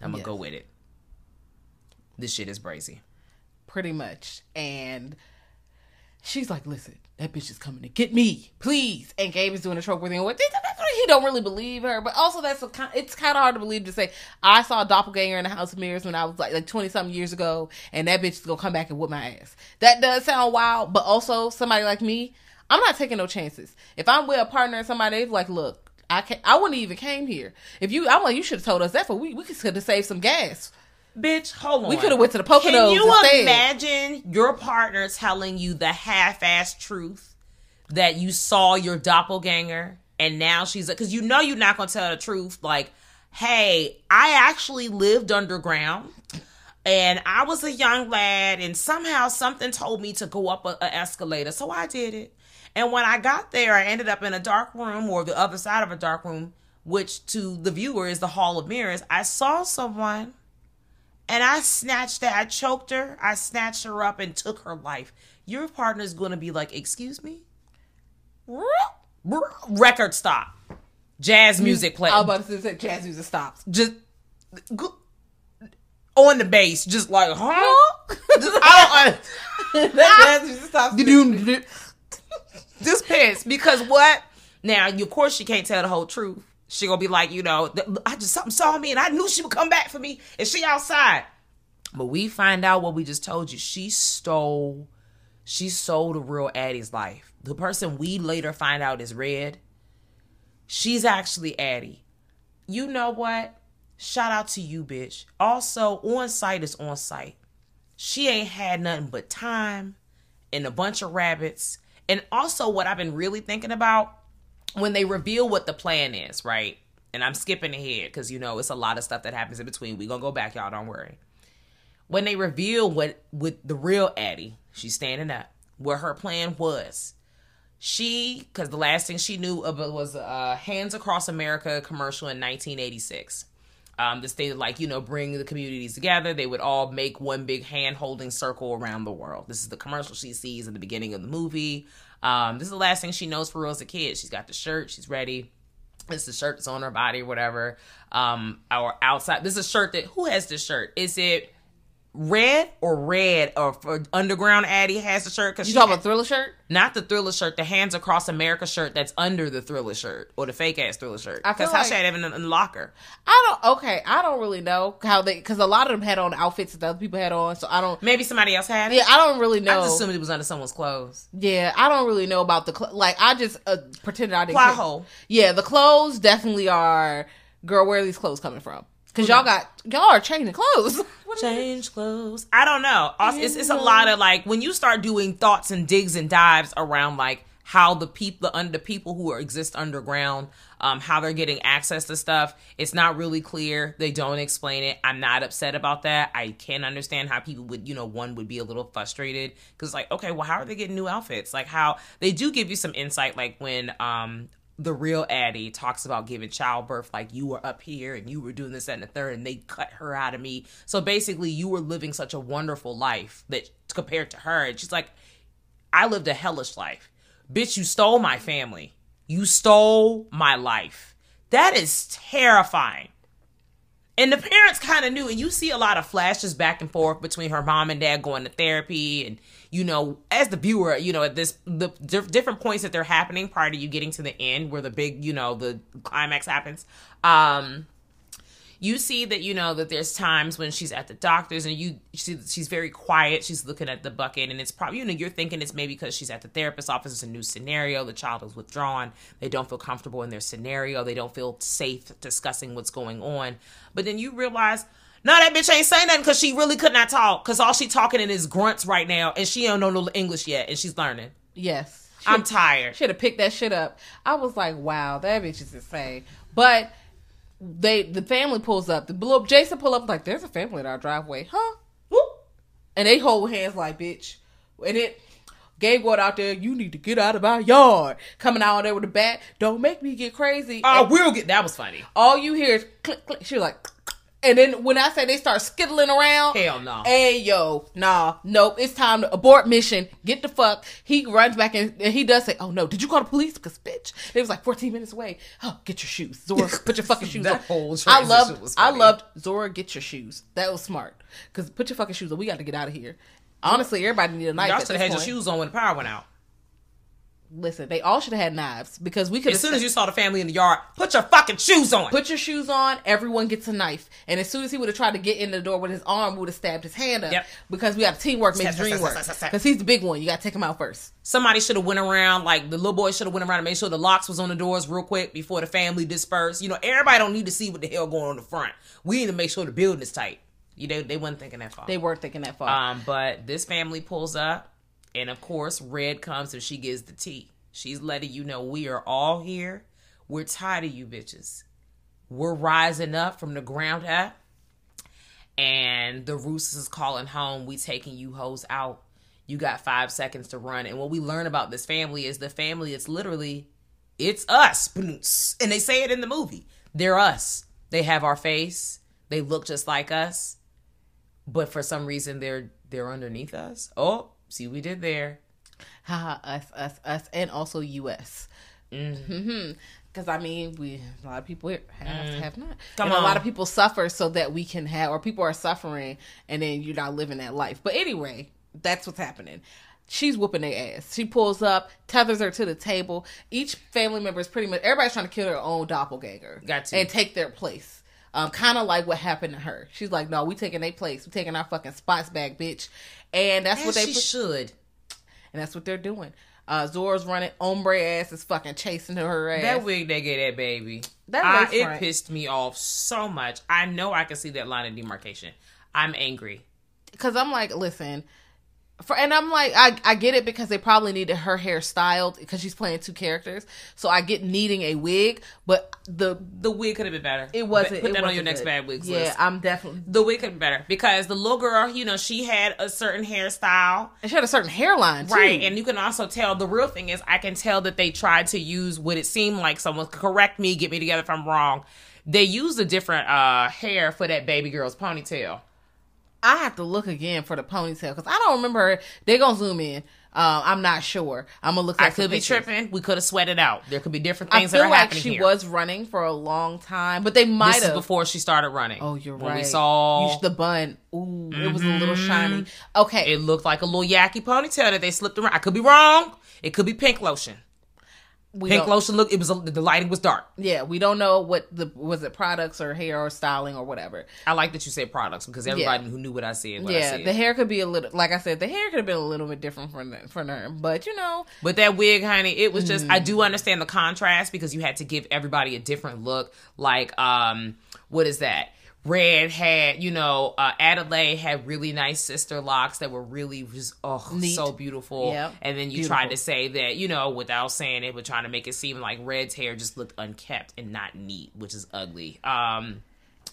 I'm gonna Yes. go with it. This shit is brazy. pretty much. And she's like, "Listen, that bitch is coming to get me, please." And Gabe is doing a trope with him. He don't really believe her, but also that's a, it's kind of hard to believe to say I saw a doppelganger in the House of Mirrors when I was like like twenty something years ago, and that bitch is gonna come back and whip my ass. That does sound wild, but also somebody like me, I'm not taking no chances. If I'm with a partner and somebody like, "Look." I can't, I wouldn't even came here. If you, I'm like, you should have told us that for we we could have saved some gas. Bitch, hold on. We coulda went to the Poconos Can you imagine your partner telling you the half-ass truth that you saw your doppelganger, and now she's because you know you're not gonna tell the truth. Like, hey, I actually lived underground, and I was a young lad, and somehow something told me to go up a, a escalator, so I did it. And when I got there, I ended up in a dark room or the other side of a dark room, which to the viewer is the Hall of Mirrors. I saw someone and I snatched that. I choked her. I snatched her up and took her life. Your partner's going to be like, "Excuse me." Record stop. Jazz music play. I was about to say jazz music stops. Just on the bass, just like, huh? Just, I don't. that jazz music stops. just pissed because what? Now, you, of course, she can't tell the whole truth. She gonna be like, you know, I just something saw me and I knew she would come back for me, and she outside. But we find out what we just told you. She stole, she stole the real Addie's life. The person we later find out is Red. She's actually Addie. You know what? Shout out to you, bitch. Also, on site is on site. She ain't had nothing but time and a bunch of rabbits. And also, what I've been really thinking about when they reveal what the plan is, right? And I'm skipping ahead because you know it's a lot of stuff that happens in between. We gonna go back, y'all. Don't worry. When they reveal what with the real Addie, she's standing up. What her plan was, she because the last thing she knew of it was a Hands Across America commercial in 1986. Um, this thing like you know bring the communities together. They would all make one big hand holding circle around the world. This is the commercial she sees at the beginning of the movie. Um, this is the last thing she knows for real as a kid. She's got the shirt. She's ready. It's the shirt that's on her body, or whatever. Um, outside. This is a shirt that who has this shirt? Is it red or red or for Underground Addie has the shirt? Because You talking about Thriller shirt? not the Thriller shirt, the Hands Across America shirt that's under the Thriller shirt or the fake ass Thriller shirt. I Because how like- she had it in the locker. I don't. Okay, I don't really know how they because a lot of them had on outfits that other people had on. So I don't. Maybe somebody else had it. Yeah, I don't really I know. just assumed it was under someone's clothes. yeah, I don't really know about the cl- like. I just uh, pretended I didn't. Plot hole. Yeah, the clothes definitely are. Girl, where are these clothes coming from? Because y'all got y'all are changing clothes. What is? Change clothes. I don't know. Also, It's, it's a lot of like when you start doing thoughts and digs and dives around like how the people the under people who are, exist underground, um, how they're getting access to stuff. It's not really clear. They don't explain it. I'm not upset about that. I can understand how people would, you know, one would be a little frustrated because like, okay, well, how are they getting new outfits? Like how they do give you some insight, like when um the real Addie talks about giving childbirth, like you were up here and you were doing this and the third, and they cut her out of me. So basically, you were living such a wonderful life that compared to her, and she's like, I lived a hellish life. Bitch, you stole my family. You stole my life. That is terrifying. And the parents kind of knew, and you see a lot of flashes back and forth between her mom and dad going to therapy, and you know, as the viewer, you know, at this the diff- different points that they're happening prior to you getting to the end, where the big, you know, the climax happens. Um, you see that you know that there's times when she's at the doctor's and you she, she's very quiet she's looking at the bucket and it's probably you know you're thinking it's maybe because she's at the therapist's office it's a new scenario the child is withdrawn they don't feel comfortable in their scenario they don't feel safe discussing what's going on but then you realize no that bitch ain't saying nothing because she really could not talk because all she talking in is grunts right now and she don't know no english yet and she's learning Yes, i'm tired should have picked that shit up. I was like, wow, that bitch is insane. But they the family pulls up. The little Jason pull up like, there's a family in our driveway, huh? Whoop. And they hold hands like, bitch. And it Gabe going out there, you need to get out of my yard. Coming out there with a bat, don't make me get crazy. I And we'll get that was funny all you hear is click, click. She was like, And then when I say they start skittling around, Hell no. Hey yo, nah, nope. It's time to abort mission. Get the fuck. He runs back and, and he does say, "Oh no, did you call the police? Because bitch, it was like 14 minutes away. Oh, get your shoes, Zora. Put your fucking shoes That on." whole I loved, was I loved Zora. Get your shoes. That was smart. Because put your fucking shoes on. We got to get out of here. Honestly, everybody need a knife. Y'all should have had your shoes on when the power went out. Listen, they all should have had knives because we could. As soon as you saw the family in the yard, put your fucking shoes on. Put your shoes on. Everyone gets a knife, and as soon as he would have tried to get in the door with his arm, we would have stabbed his hand up. Yep. Because we have teamwork makes dream work. Because he's the big one. You got to take him out first. Somebody should have went around, like the little boy should have went around and made sure the locks was on the doors real quick before the family dispersed. You know, everybody don't need to see what the hell going on in the front. We need to make sure the building is tight. You know, they weren't thinking that far. They weren't thinking that far. Um, but this family pulls up, and of course, Red comes and she gives the tea. She's letting you know we are all here. We're tired of you bitches. We're rising up from the ground up, and the Roosters is calling home. We taking you hoes out. You got five seconds to run. And what we learn about this family is the family. It's literally, it's us, and they say it in the movie. They're us. They have our face. They look just like us but for some reason they're they're underneath us. Oh, see we did there. Haha, us, us, us, and also U.S. Mm-hmm. Because I mean, we a lot of people here have have not. Mm. Come and a lot of people suffer so that we can have, or people are suffering, and then you're not living that life. But anyway, that's what's happening. She's whooping their ass. She pulls up, tethers her to the table. Each family member is pretty much everybody's trying to kill their own doppelganger, Got to. and take their place. Um, kind of like what happened to her. She's like, "No, we taking their place. We taking our fucking spots back, bitch." And that's As what they should. and that's what they're doing. Uh, Zora's running. Umbrae ass is fucking chasing her ass. That wig they gave that baby. That I- it front. pissed me off so much. I know I can see that line of demarcation. I'm angry. Because I'm like, listen, for and I'm like, I I get it because they probably needed her hair styled because she's playing two characters. So I get needing a wig, but the The wig could have been better. it wasn't. Put it that on wasn't your next good. bad wigs list. Yeah, list. I'm definitely. The wig could be better because the little girl, you know, she had a certain hairstyle. And she had a certain hairline too. Right, and you can also tell the real thing is I can tell that they tried to use what it seemed like someone correct me, get me together if I'm wrong. They used a different uh hair for that baby girl's ponytail. I have to look again for the ponytail because I don't remember. Her. They gonna zoom in. Um, I'm not sure. I'm gonna look. I could be pictures. tripping. We could have sweated out. There could be different I things feel that are like happening she here. was running for a long time, but they might have. before she started running. Oh, you're when right. We saw You- the bun. Ooh, it was a little shiny. Okay, it looked like a little yacky ponytail that they slipped around. I could be wrong. It could be pink lotion. We Pink lotion look. It was a, the lighting was dark. Yeah, we don't know what the was it products or hair or styling or whatever. I like that you said products because everybody who knew what I said. What I yeah, said. the hair could be a little like I said, the hair could have been a little bit different for for her, but you know, But that wig, honey, it was just Mm. I do understand the contrast because you had to give everybody a different look. Like, um, what is that? Red had, you know, uh, Adelaide had really nice sister locks that were really just oh Neat. so beautiful. Yep. And then you Beautiful. tried to say that, you know, without saying it, but trying to make it seem like Red's hair just looked unkept and not neat, which is ugly. Um,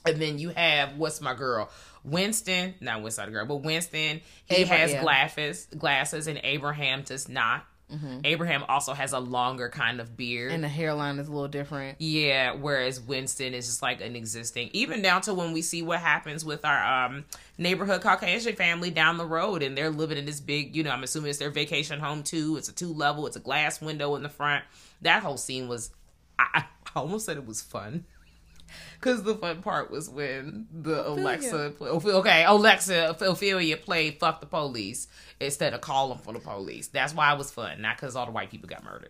and then you have what's my girl? Winston, not Winston Side Girl, but Winston. He Abra- has glasses, glasses, and Abraham does not. Abraham also has a longer kind of beard. and the hairline is a little different. yeah, whereas Winston is just like an existing, even down to when we see what happens with our um, neighborhood Caucasian family down the road, and they're living in this big, you know, I'm assuming it's their vacation home too. It's a two level, it's a glass window in the front. That whole scene was, I, I almost said it was fun. Cause the fun part was when the Alexa, okay, Alexa Ophelia played "Fuck the Police" instead of calling for the police. That's why it was fun, not because all the white people got murdered.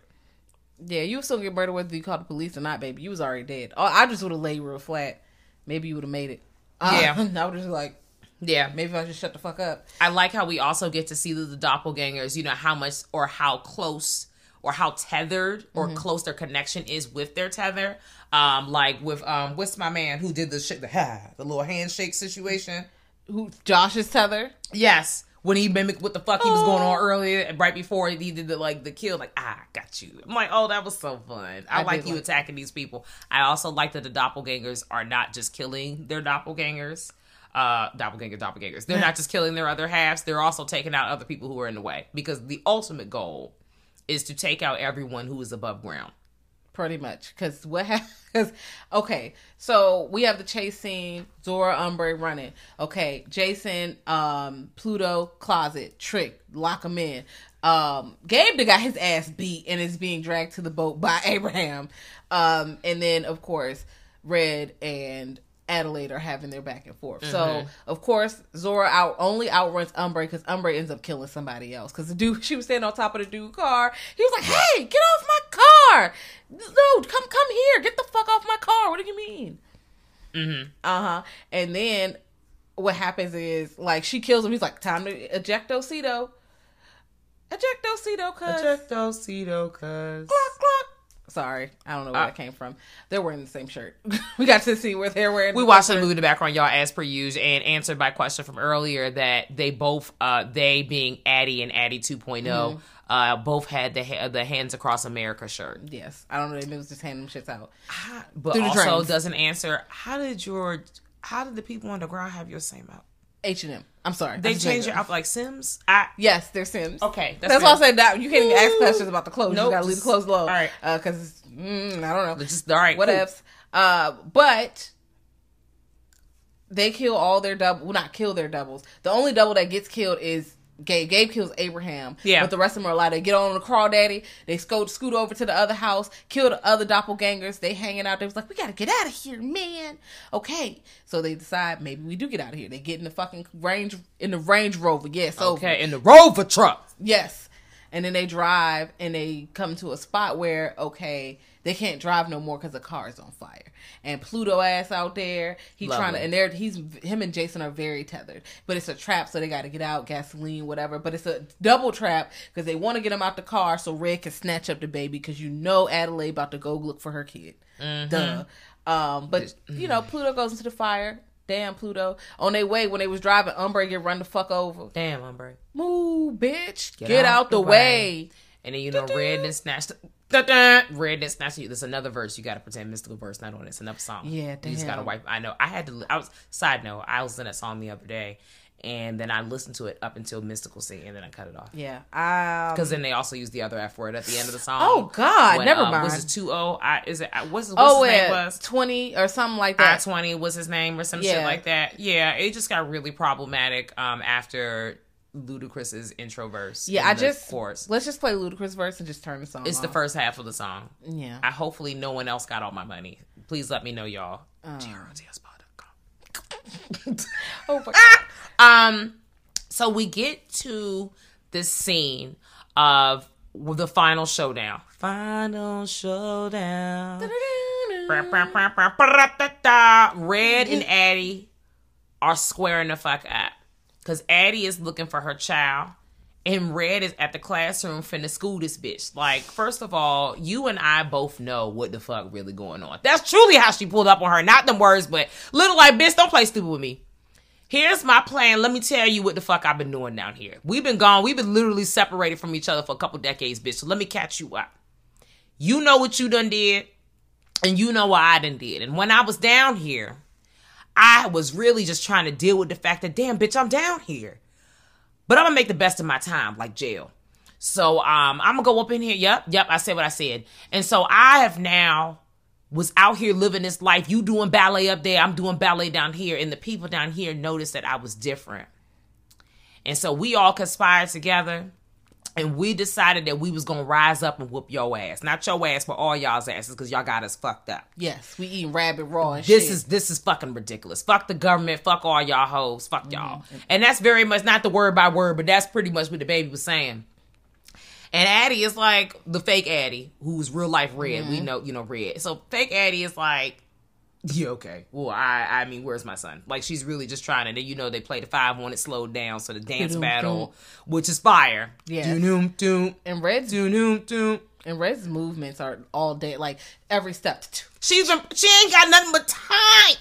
Yeah, you still get murdered whether you called the police or not, baby. You was already dead. Oh, I just would have laid real flat. Maybe you would have made it. Uh, Yeah. I would just like Yeah, maybe I just shut the fuck up. I like how we also get to see the, the doppelgangers, you know, how much or how close or how tethered or close their connection is with their tether. Um, like with um what's my man who did the shit the the little handshake situation. Who Josh's tether? Yes. When he mimicked what the fuck he was going on earlier, and right before he did the like the kill, like ah, got you. I'm like, oh, that was so fun. I, I like you like attacking these people. I also like that the doppelgangers are not just killing their doppelgangers, uh, doppelganger doppelgangers. They're not just killing their other halves. They're also taking out other people who are in the way because the ultimate goal is to take out everyone who is above ground. pretty much. Because what happens? Okay, so we have the chase scene. Zora Umbrae running. Okay, Jason, um, Pluto closet trick, lock him in. Um, Gabe got his ass beat and is being dragged to the boat by Abraham. Um, and then of course Red and Adelaide are having their back and forth. So of course Zora out only outruns Umbrae because Umbrae ends up killing somebody else. Because the dude she was standing on top of the dude car. He was like, "Hey, get off my car! No, come come here! Get the fuck off my car! What do you mean?" Mm-hmm. Uh huh. And then what happens is like she kills him. He's like, "Time to eject Ocido." Eject Ocido, cuz. Ejectocito, cuz. Clock, clock. Sorry, I don't know where Uh, that came from. They're wearing the same shirt. we got to see where they're wearing. We the watched the movie in the background, y'all, as per usual, and answered my question from earlier that they both, uh, they being Addie and Addie 2 uh, both had the ha- the Hands Across America shirt. Yes, I don't know. They was just handing them shits out. But also drains. doesn't answer how did your how did the people on the ground have your same out? H and M. I'm sorry. They changed your it. outfit like Sims. I Yes, they're Sims. Okay, that's, that's why I said that you can't even ask questions about the clothes. Nope, you gotta leave the clothes alone. all right. because mm, I don't know. just all right. what cool. ifs. Uh, but they kill all their double. Well, not kill their doubles. The only double that gets killed is Gabe. Gabe kills Abraham. Yeah. But the rest of them are allowed. They get on the crawdaddy. They scoot scoot over to the other house. Kill the other doppelgangers. They hanging out. They was like, we gotta get out of here, man. Okay. So they decide maybe we do get out of here. They get in the fucking range in the Range Rover. Yes. Okay, in the Rover truck. Yes. And then they drive and they come to a spot where, okay, they can't drive no more because the car is on fire. And Pluto ass out there, he trying to, and they're, he's, him and Jason are very tethered. But it's a trap, so they got to get out, gasoline, whatever. But it's a double trap because they want to get him out the car so Red can snatch up the baby because you know Adelaide about to go look for her kid. Duh. Um, but, you know, Pluto goes into the fire. Damn, Pluto. On their way, when they was driving, Umbrae get run the fuck over. Damn, Umbrae. Move, bitch. Get, out, the way. And then you know, Red and snatched. Red and snatched you. There's another verse you got to pretend Mystikal verse not on it. It's another song. Yeah, You just gotta damn. wipe. I know. I had to. I was side note. I was in that song the other day, and then I listened to it up until Mystikal scene, and then I cut it off. Yeah. Um, Because then they also use the other F word at the end of the song. Oh, God, never um, mind. Was it two O? I is it? I- What's, what's oh, his name was? 20 or something like I that. twenty was his name or some shit Yeah. like that. Yeah, it just got really problematic um after Ludacris's intro verse. yeah, in I just, chorus. let's just play Ludacris verse and just turn the song It's the first half of the song. Yeah. I hopefully no one else got all my money. Please let me know, y'all. GROTSpot.com. oh, my God. Um, so we get to this scene of the final showdown. Final showdown. Red and Addie are squaring the fuck up. Cause Addie is looking for her child. And Red is at the classroom finna school this bitch. Like, first of all, you and I both know what the fuck really going on. That's truly how she pulled up on her. Not them words, but little like, bitch, don't play stupid with me. Here's my plan. Let me tell you what the fuck I've been doing down here. We've been gone. We've been literally separated from each other for a couple decades, bitch. So let me catch you up. You know what you done did, and you know what I done did. And when I was down here, I was really just trying to deal with the fact that, damn, bitch, I'm down here. But I'm gonna make the best of my time, like jail. So um, I'm gonna go up in here. Yep, yep. I said what I said, and so I have now was out here living this life. You doing ballet up there, I'm doing ballet down here, and the people down here noticed that I was different. And so we all conspired together, and we decided that we was gonna rise up and whoop your ass, not your ass, but all y'all's asses, because y'all got us fucked up. Yes, we eating rabbit raw and This shit. is this is fucking ridiculous. Fuck the government. Fuck all y'all hoes. Fuck mm-hmm. y'all. And that's very much not the word by word, but that's pretty much what the baby was saying. And Addie is like the fake Addie, who's real life red. We mm-hmm. know, you know, red. So fake Addie is like, yeah, okay. Well, I, I mean, where's my son? Like, she's really just trying and Then you know, they play the five one, it slowed down, so the dance battle, which is fire. Yes. Doom doom and Red's doom doom. and Red's movements are all day, like every step. She's been, she ain't got nothing but time.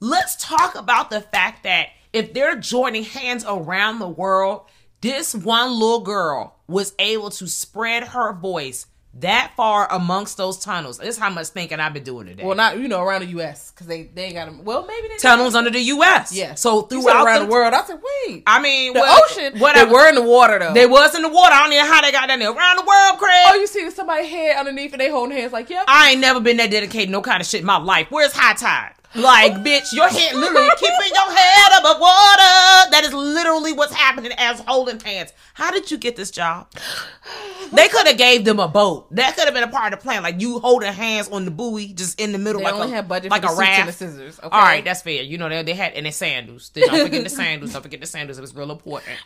Let's talk about the fact that if they're joining hands around the world, this one little girl was able to spread her voice that far amongst those tunnels. This is how much thinking I've been doing today. Well, not you know around the U.S. because they they ain't got them. Well, maybe they tunnels under the U.S. Yeah. So throughout around the, world. I said, wait. I mean, the well, ocean. Whatever. They were in the water though. They was in the water. I don't know how they got down there. Around the world, Craig. oh, you see somebody head underneath and they holding hands like, yep. I ain't never been that dedicated no kind of shit in my life. Where's high tide? Like, bitch, your head literally keeping your head above water. That is literally what's happening as holding hands. How did you get this job? They could have gave them a boat. That could have been a part of the plan. Like you holding hands on the buoy, just in the middle, They like only a, had budget like for a the and the scissors, okay? All right, that's fair. You know they, they had and the sandals. Don't forget the sandals. Don't forget the sandals. It was real important.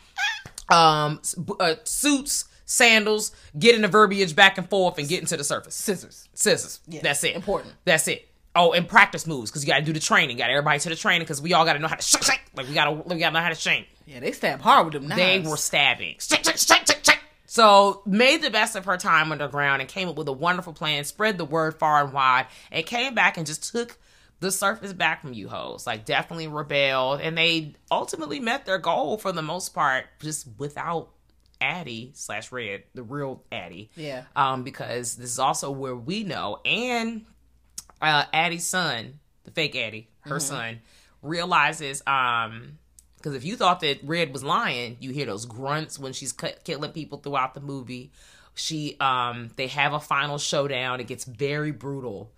Um, uh, suits, sandals, getting the verbiage back and forth, and getting to the surface Scissors. scissors. That's it. important. That's it. Oh, and practice moves because you got to do the training. Got everybody to the training because we all got to know how to shake, shake. Like we got to, we got to know how to shake. Yeah, they stab hard with them knives. They were stabbing. Shake, shake, shake, shake, shake. So made the best of her time underground and came up with a wonderful plan. Spread the word far and wide, and came back and just took the surface back from you hoes. Like definitely rebelled, and they ultimately met their goal for the most part, just without Addie slash Red, the real Addie. Yeah. Um, because this is also where we know and uh Addie's son, the fake Addie, her son, realizes um because if you thought that Red was lying, you hear those grunts when she's cut, killing people throughout the movie. She um they have a final showdown. It gets very brutal.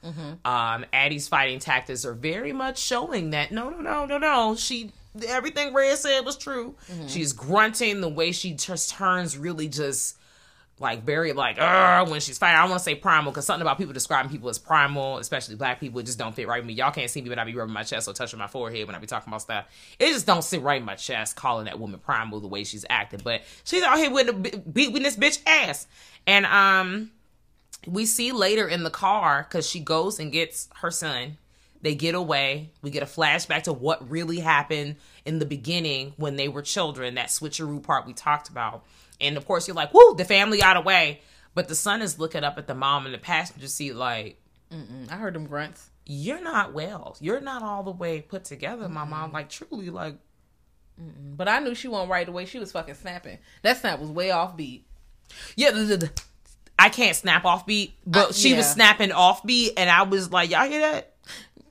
Um Addie's fighting tactics are very much showing that no no no no no she everything Red said was true. She's grunting the way she just turns really just like very like uh when she's fighting. I want to say primal because something about people describing people as primal, especially black people, it just don't fit right with me. Y'all can't see me, but I be rubbing my chest or touching my forehead when I be talking about stuff. It just don't sit right in my chest calling that woman primal the way she's acting. But she's out here with beating this bitch ass, and um, we see later in the car because she goes and gets her son. They get away. We get a flashback to what really happened in the beginning when they were children. That switcheroo part we talked about. And of course, you're like, "Woo!" The family got away, but the son is looking up at the mom in the passenger seat, like, I heard them grunts. "You're not well. You're not all the way put together, my mom." Like, truly, like, But I knew she wasn't right away. She was fucking snapping. That snap was way off beat. yeah. The, the, the- I can't snap off beat, but Uh, she was snapping off beat, and I was like, "Y'all hear that?"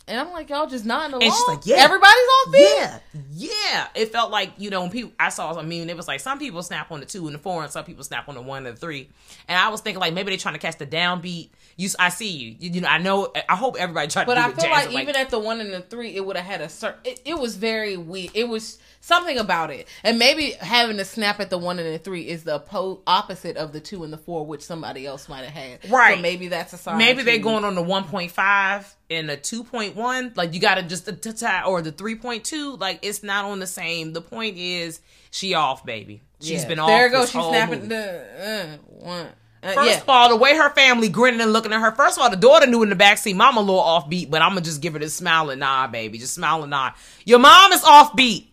And I'm like, y'all just not nodding along. And she's like, yeah. Everybody's off beat? Yeah, yeah. It felt like you know when people I saw. I mean, it was like some people snap on the two and the four, and some people snap on the one and the three. And I was thinking like maybe they're trying to catch the downbeat. You, I see you. You, you know, I know. I hope everybody tried But to I feel Jazz, like even at the one and the three, it would have had a certain. It, it was very weak. It was something about it, and maybe having to snap at the one and the three is the po- opposite of the two and the four, which somebody else might have had. Right. So maybe that's a sign. maybe they're going on the one point five and the two point one. Like you got to just the t- t- or the three point two. Like it's not on the same. The point is she off, baby. She's Yeah. been off. There goes. She's snapping movie. the uh, one. Uh, First yeah. of all, the way her family grinning and looking at her. First of all, the daughter knew in the backseat, mom a little offbeat, but I'm gonna just give her this smile and nod, baby. Just smile and nod. Your mom is offbeat.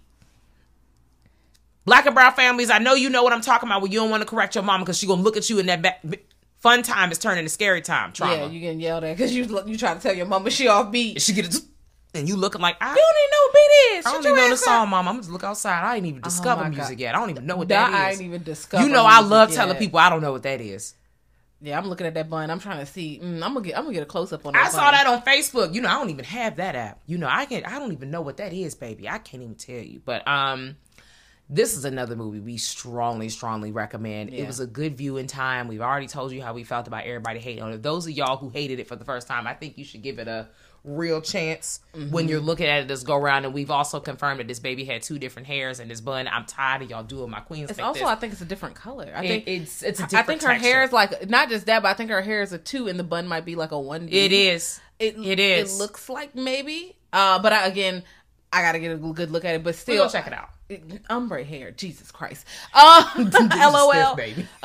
Black and brown families, I know you know what I'm talking about. When you don't want to correct your mom because she gonna look at you in that back. Fun time is turning to scary time. Trauma. Yeah, you getting yelled at because you you try to tell your mama she offbeat. she get it, and you looking like I. You don't even know what beat is. I Shut don't even know the song, mom. I'm just look outside. I ain't even discover my music God. yet. I don't even know what That that I ain't even discover. you know, I love yet. telling people I don't know what that is. Yeah, I'm looking at that bun. I'm trying to see. Mm, I'm gonna get. I'm gonna get a close up on that. I saw that on Facebook. You know, I don't even have that app. You know, I can't. I don't even know what that is, baby. I can't even tell you. But um this is another movie we strongly, strongly recommend. Yeah. It was a good viewing time. We've already told you how we felt about everybody hating on it. Those of y'all who hated it for the first time, I think you should give it a real chance Mm-hmm. when you're looking at it this go round. And we've also confirmed that this baby had two different hairs in this bun. I'm tired of y'all doing my queens. It's like also, this. I think it's a different color. I It- think it's it's a I different I think her texture. hair is like not just that, but I think her hair is a two, and the bun might be like a one. It is. It, It is. It looks like maybe. Uh, but I, again, I gotta get a good look at it. But still, check it out. Ombre hair. Jesus Christ. Um, LOL. Stiff, baby.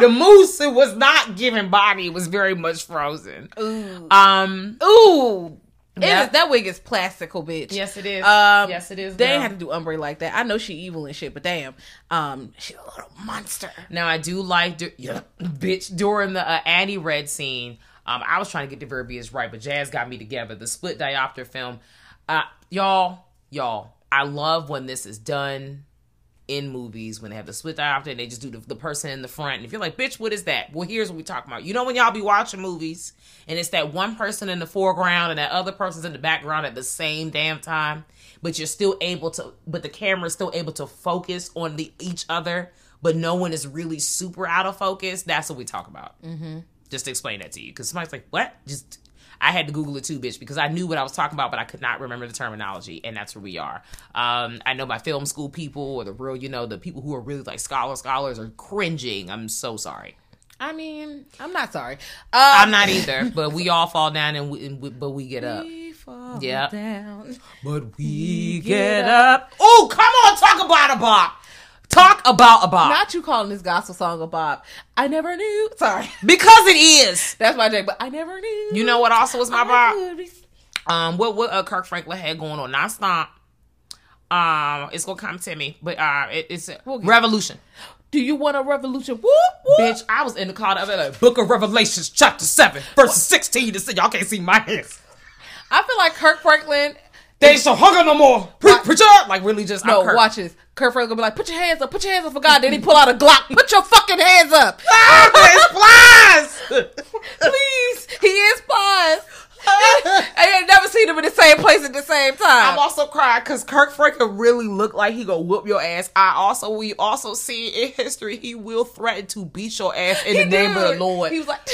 the mousse it was not giving body; it was very much frozen. Ooh. Um, Ooh. Yeah. is- that wig is plastical, bitch. Yes, it is. Um, Yes, it is, They girl. ain't have to do Umbrae like that. I know she evil and shit, but damn, um, she's a little monster. now I do like, du- yeah, bitch, during the uh, Annie Red scene. Um, I was trying to get the verbiage right, but Jazz got me together. The split diopter film, uh, y'all, y'all. I love when this is done in movies when they have the split diopter and they just do the, the person in the front. And if you're like, bitch, what is that? Well, here's what we talking about. You know when y'all be watching movies and it's that one person in the foreground and that other person's in the background at the same damn time, but you're still able to, but the camera's still able to focus on the each other, but no one is really super out of focus. That's what we talk about. Mm-hmm. Just to explain that to you, because somebody's like, what? Just I had to Google it too, bitch, because I knew what I was talking about, but I could not remember the terminology, and that's where we are. Um, I know my film school people or the real, you know, the people who are really like scholar scholars are cringing. I'm so sorry. I mean, I'm not sorry. Um, I'm not either, but we all fall down and, we, and we, but we get up. We fall Yep. down. But we get up. Oh, come on, talk about a bop. Talk about a bop. Not you calling this gospel song a bop. I never knew. Sorry, because it is. that's my joke. But I never knew. You know what also was my I bop? um what what uh, Kirk Franklin had going on nonstop. Um, it's gonna come to me, but uh, it, it's a revolution. Do you want a revolution? Whoop whoop. Bitch, I was in the car the other. Book of Revelations, chapter seven, verses sixteen. To say y'all can't see my hands. I feel like Kirk Franklin. They ain't so hunger no more. Pre- preacher, like really just No, watch this. Kirk Franklin gonna be like, "Put your hands up, put your hands up for God." Then he pull out a Glock. Put your fucking hands up, flies. please. He is paused. I ain't never seen him in the same place at the same time. I'm also crying because Kirk Franklin really looked like he gonna whoop your ass. I also we also see in history he will threaten to beat your ass in He the name of the Lord. He was like,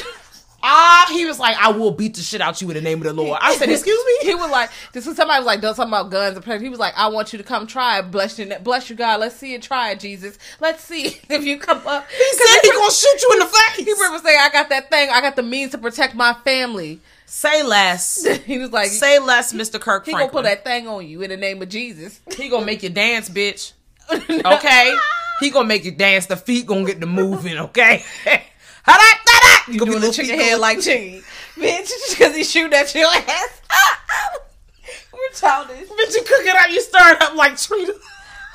Ah, he was like, I will beat the shit out you in the name of the Lord. I said, excuse me. He was like, this was somebody was like, doing something about guns and. He was like, I want you to come try it. Bless you, bless you, God. Let's see it. Try it, Jesus. Let's see if you come up. He said he gonna shoot you in the face. He remember saying, I got that thing. I got the means to protect my family. Say less. He was like, Say less, Mr. Kirk he gonna put that thing on you in the name of Jesus. He gonna make you dance, bitch. Okay? he gonna make you dance. The feet gonna get the moving, okay? Ha-da-da-da. You Gonna be doing the little chicken feet head like Chingy. Bitch, because he shooting at your ass. We're childish. Bitch, you cook it up, you stir it up like Trina.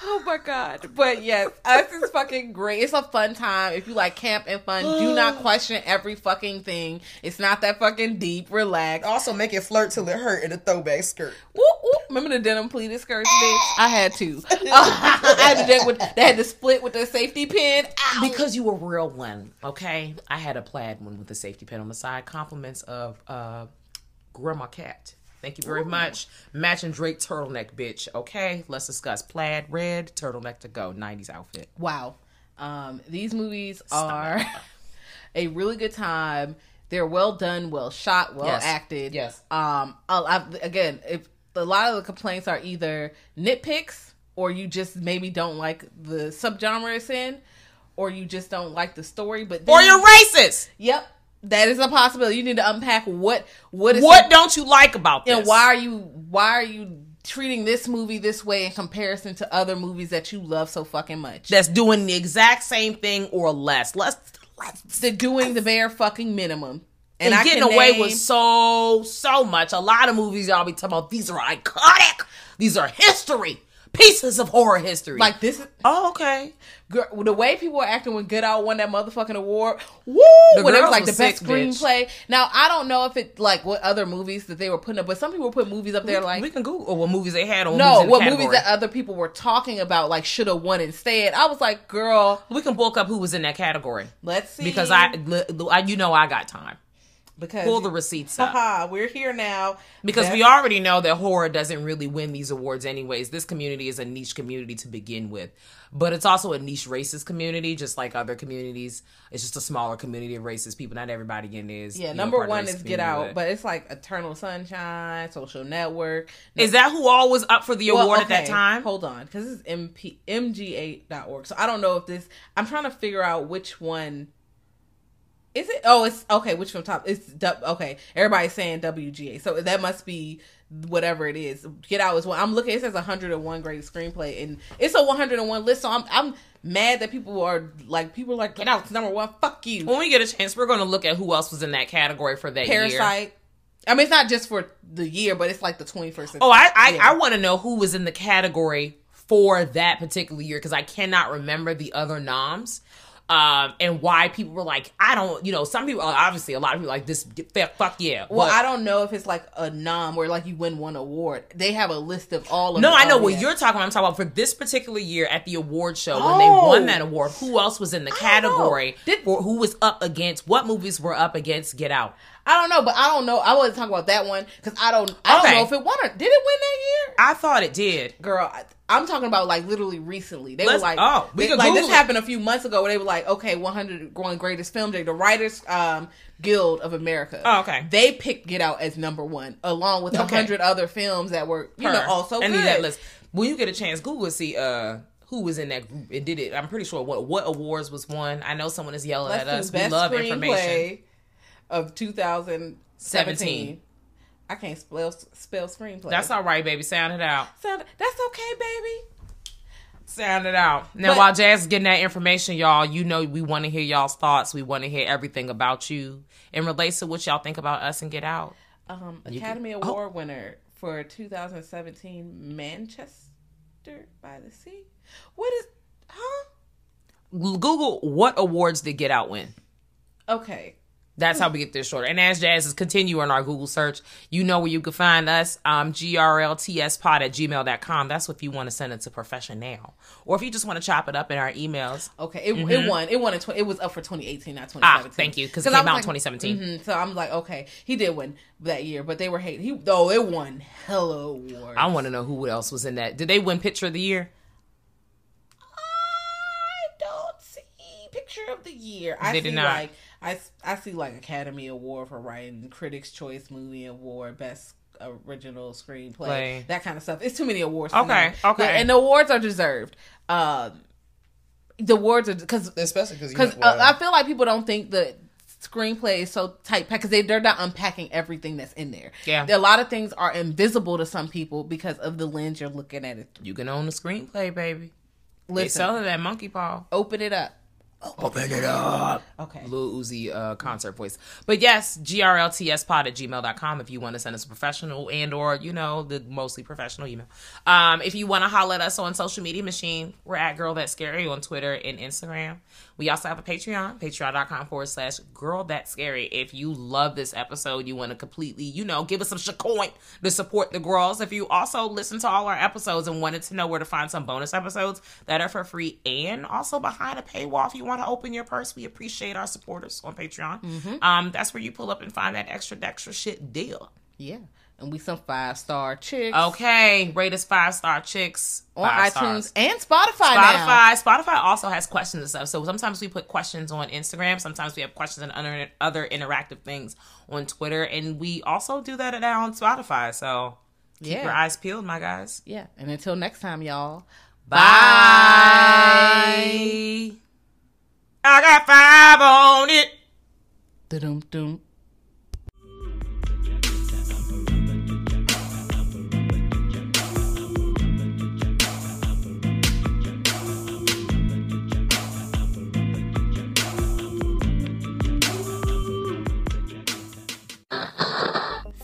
Oh my god. But yes, us is fucking great. It's a fun time. If you like camp and fun, do not question every fucking thing. It's not that fucking deep. Relax. Also, make it flirt till it hurt in a throwback skirt. Whoop, whoop. Remember the denim pleated skirts, bitch? I had to. I had to with they had to split with the safety pin. Ow. Because you were real one, okay? I had a plaid one with a safety pin on the side. Compliments of uh Grandma Cat. Thank you very much. Matching Drake turtleneck, bitch. Okay, let's discuss plaid red turtleneck to go. '90s outfit. wow. Um, these movies are a really good time. They're well done, well shot, well Yes. acted. Yes. Um, I, I, again, if a lot of the complaints are either nitpicks or you just maybe don't like the subgenre it's in, or you just don't like the story. But then, Or you're racist. Yep, that is a possibility. You need to unpack what what is What don't you like about this? and why are you why are you treating this movie this way in comparison to other movies that you love so fucking much? That's doing the exact same thing or less. Let's let's They're doing the bare fucking minimum. and, I getting away name- with so so much. A lot of movies y'all be talking about. These are iconic. These are history pieces of horror history. like this. Is, oh okay. Girl, the way people were acting when Get Out won that motherfucking award, woo! The when it was like the best bitch. screenplay. Now I don't know if it like what other movies that they were putting up, but some people put movies up there like we can Google or what movies they had on. no, in what category. movies that other people were talking about like should have won instead. I was like, girl, we can bulk up who was in that category let's see because I, I, you know, I got time. Because Pull the receipts up. Haha, we're here now Because Best- we already know that horror doesn't really win these awards anyways. This community is a niche community to begin with. But it's also a niche racist community, just like other communities. It's just a smaller community of racist people. Not everybody in is. Yeah, know, number the one is Get Out, but it's like Eternal Sunshine, Social Network. Is that who all was up for the Well, award at that time? Hold on, because this is MP, mga.org. So I don't know if this. I'm trying to figure out which one. Is it? Oh, it's okay. Which from top? It's okay. Everybody's saying WGA, so that must be whatever it is. Get Out is one. I'm looking. It says 101 greatest screenplay, and it's a 101 list. So I'm I'm mad that people are like people are like Get Out's number one. Fuck you. When we get a chance, we're going to look at who else was in that category for that year. Parasite. I mean, it's not just for the year, but it's like the 21st century. Oh, I I, Yeah. I want to know who was in the category for that particular year because I cannot remember the other noms. Um, and why people were like, I don't, you know, some people obviously a lot of people like this. Fuck yeah. Well, but- I don't know if it's like a nom where like you win one award. They have a list of all of No, I know oh, what you're talking about. I'm talking about for this particular year at the award show when they Oh. won that award. Who else was in the category? Did- for who was up against? What movies were up against Get Out? I don't know, but I don't know. I wasn't talking about that one because I don't. I Okay. don't know if it won or did it win that year. I thought it did. Girl, I, I'm talking about like literally recently. They Let's- were like, oh, we they- like this Google it. happened a few months ago where they were like, okay, 100 going greatest film day. The Writers um, Guild of America. Oh, okay. They picked Get Out as number one, along with a Okay. hundred other films that were you know also I need that list. When you get a chance, Google see uh who was in that group and did it. I'm pretty sure what what awards was won. I know someone is yelling Let's at us. We love information. screenplay of 2017. 17. I can't spell spell screenplay. That's all right, baby. Sound it out. Sound, that's okay, baby. Sound it out. Now, But- while Jazz is getting that information, y'all, you know we want to hear y'all's thoughts. We want to hear everything about you in relation to what y'all think about us and Get Out. Um, Academy can- oh. Award winner for 2017 Manchester by the Sea. What is? Huh? Google what awards did Get Out win? Okay. That's how we get this shorter. And as Jazz is continuing our Google search, you know where you can find us, um, grltspod at gmail.com. That's if you want to send it to profession now. Or if you just want to chop it up in our emails. Okay, it, it won. It won. In tw- it was up for 2018, not 2017. Mm-hmm. Ah, thank you, 'cause it came out in 2017. mhm, so I'm like, okay, he did win that year, but they were hating. He though it won hella awards. I want to know who else was in that. Did they win Picture of the Year? I don't see picture of the year. I They see did not. like I, s- I see like Academy Award for writing, Critics Choice Movie Award, Best Original Screenplay, Play. that kind of stuff. It's too many awards. Okay, know. okay. But- and the awards are deserved. Um, the awards are because Especially because because uh, I feel like people don't think that screenplay is so tight packed because they they're not unpacking everything that's in there. Yeah. a lot of things are invisible to some people because of the lens you're looking at it. through. you can own the screenplay, baby. They Listen, selling that monkey paw. open it up. Open it up. Okay. Lil Uzi uh, concert voice. But yes, grltspod at gmail.com if you want to send us a professional and or, you know, the mostly professional email. Um, if you want to holler at us on social media machine, we're at Girl That's Scary on Twitter and Instagram. We also have a Patreon, patreon.com forward slash Girl That's Scary. If you love this episode, you want to completely, you know, give us some shacoin to support the girls. If you also listen to all our episodes and wanted to know where to find some bonus episodes that are for free and also behind a paywall if you want to open your purse, we appreciate our supporters on Patreon. Um, that's where you pull up and find that extra, extra shit deal. Yeah, and we some five star chicks Okay, rate us five star chicks on iTunes stars. and Spotify. Now. Spotify. Spotify also has questions and stuff. So sometimes we put questions on Instagram. Sometimes we have questions and other other interactive things on Twitter, and we also do that now on Spotify. So keep Yeah. your eyes peeled, my guys. Yeah, and until next time, y'all. Bye. I got five on it. Dum dum.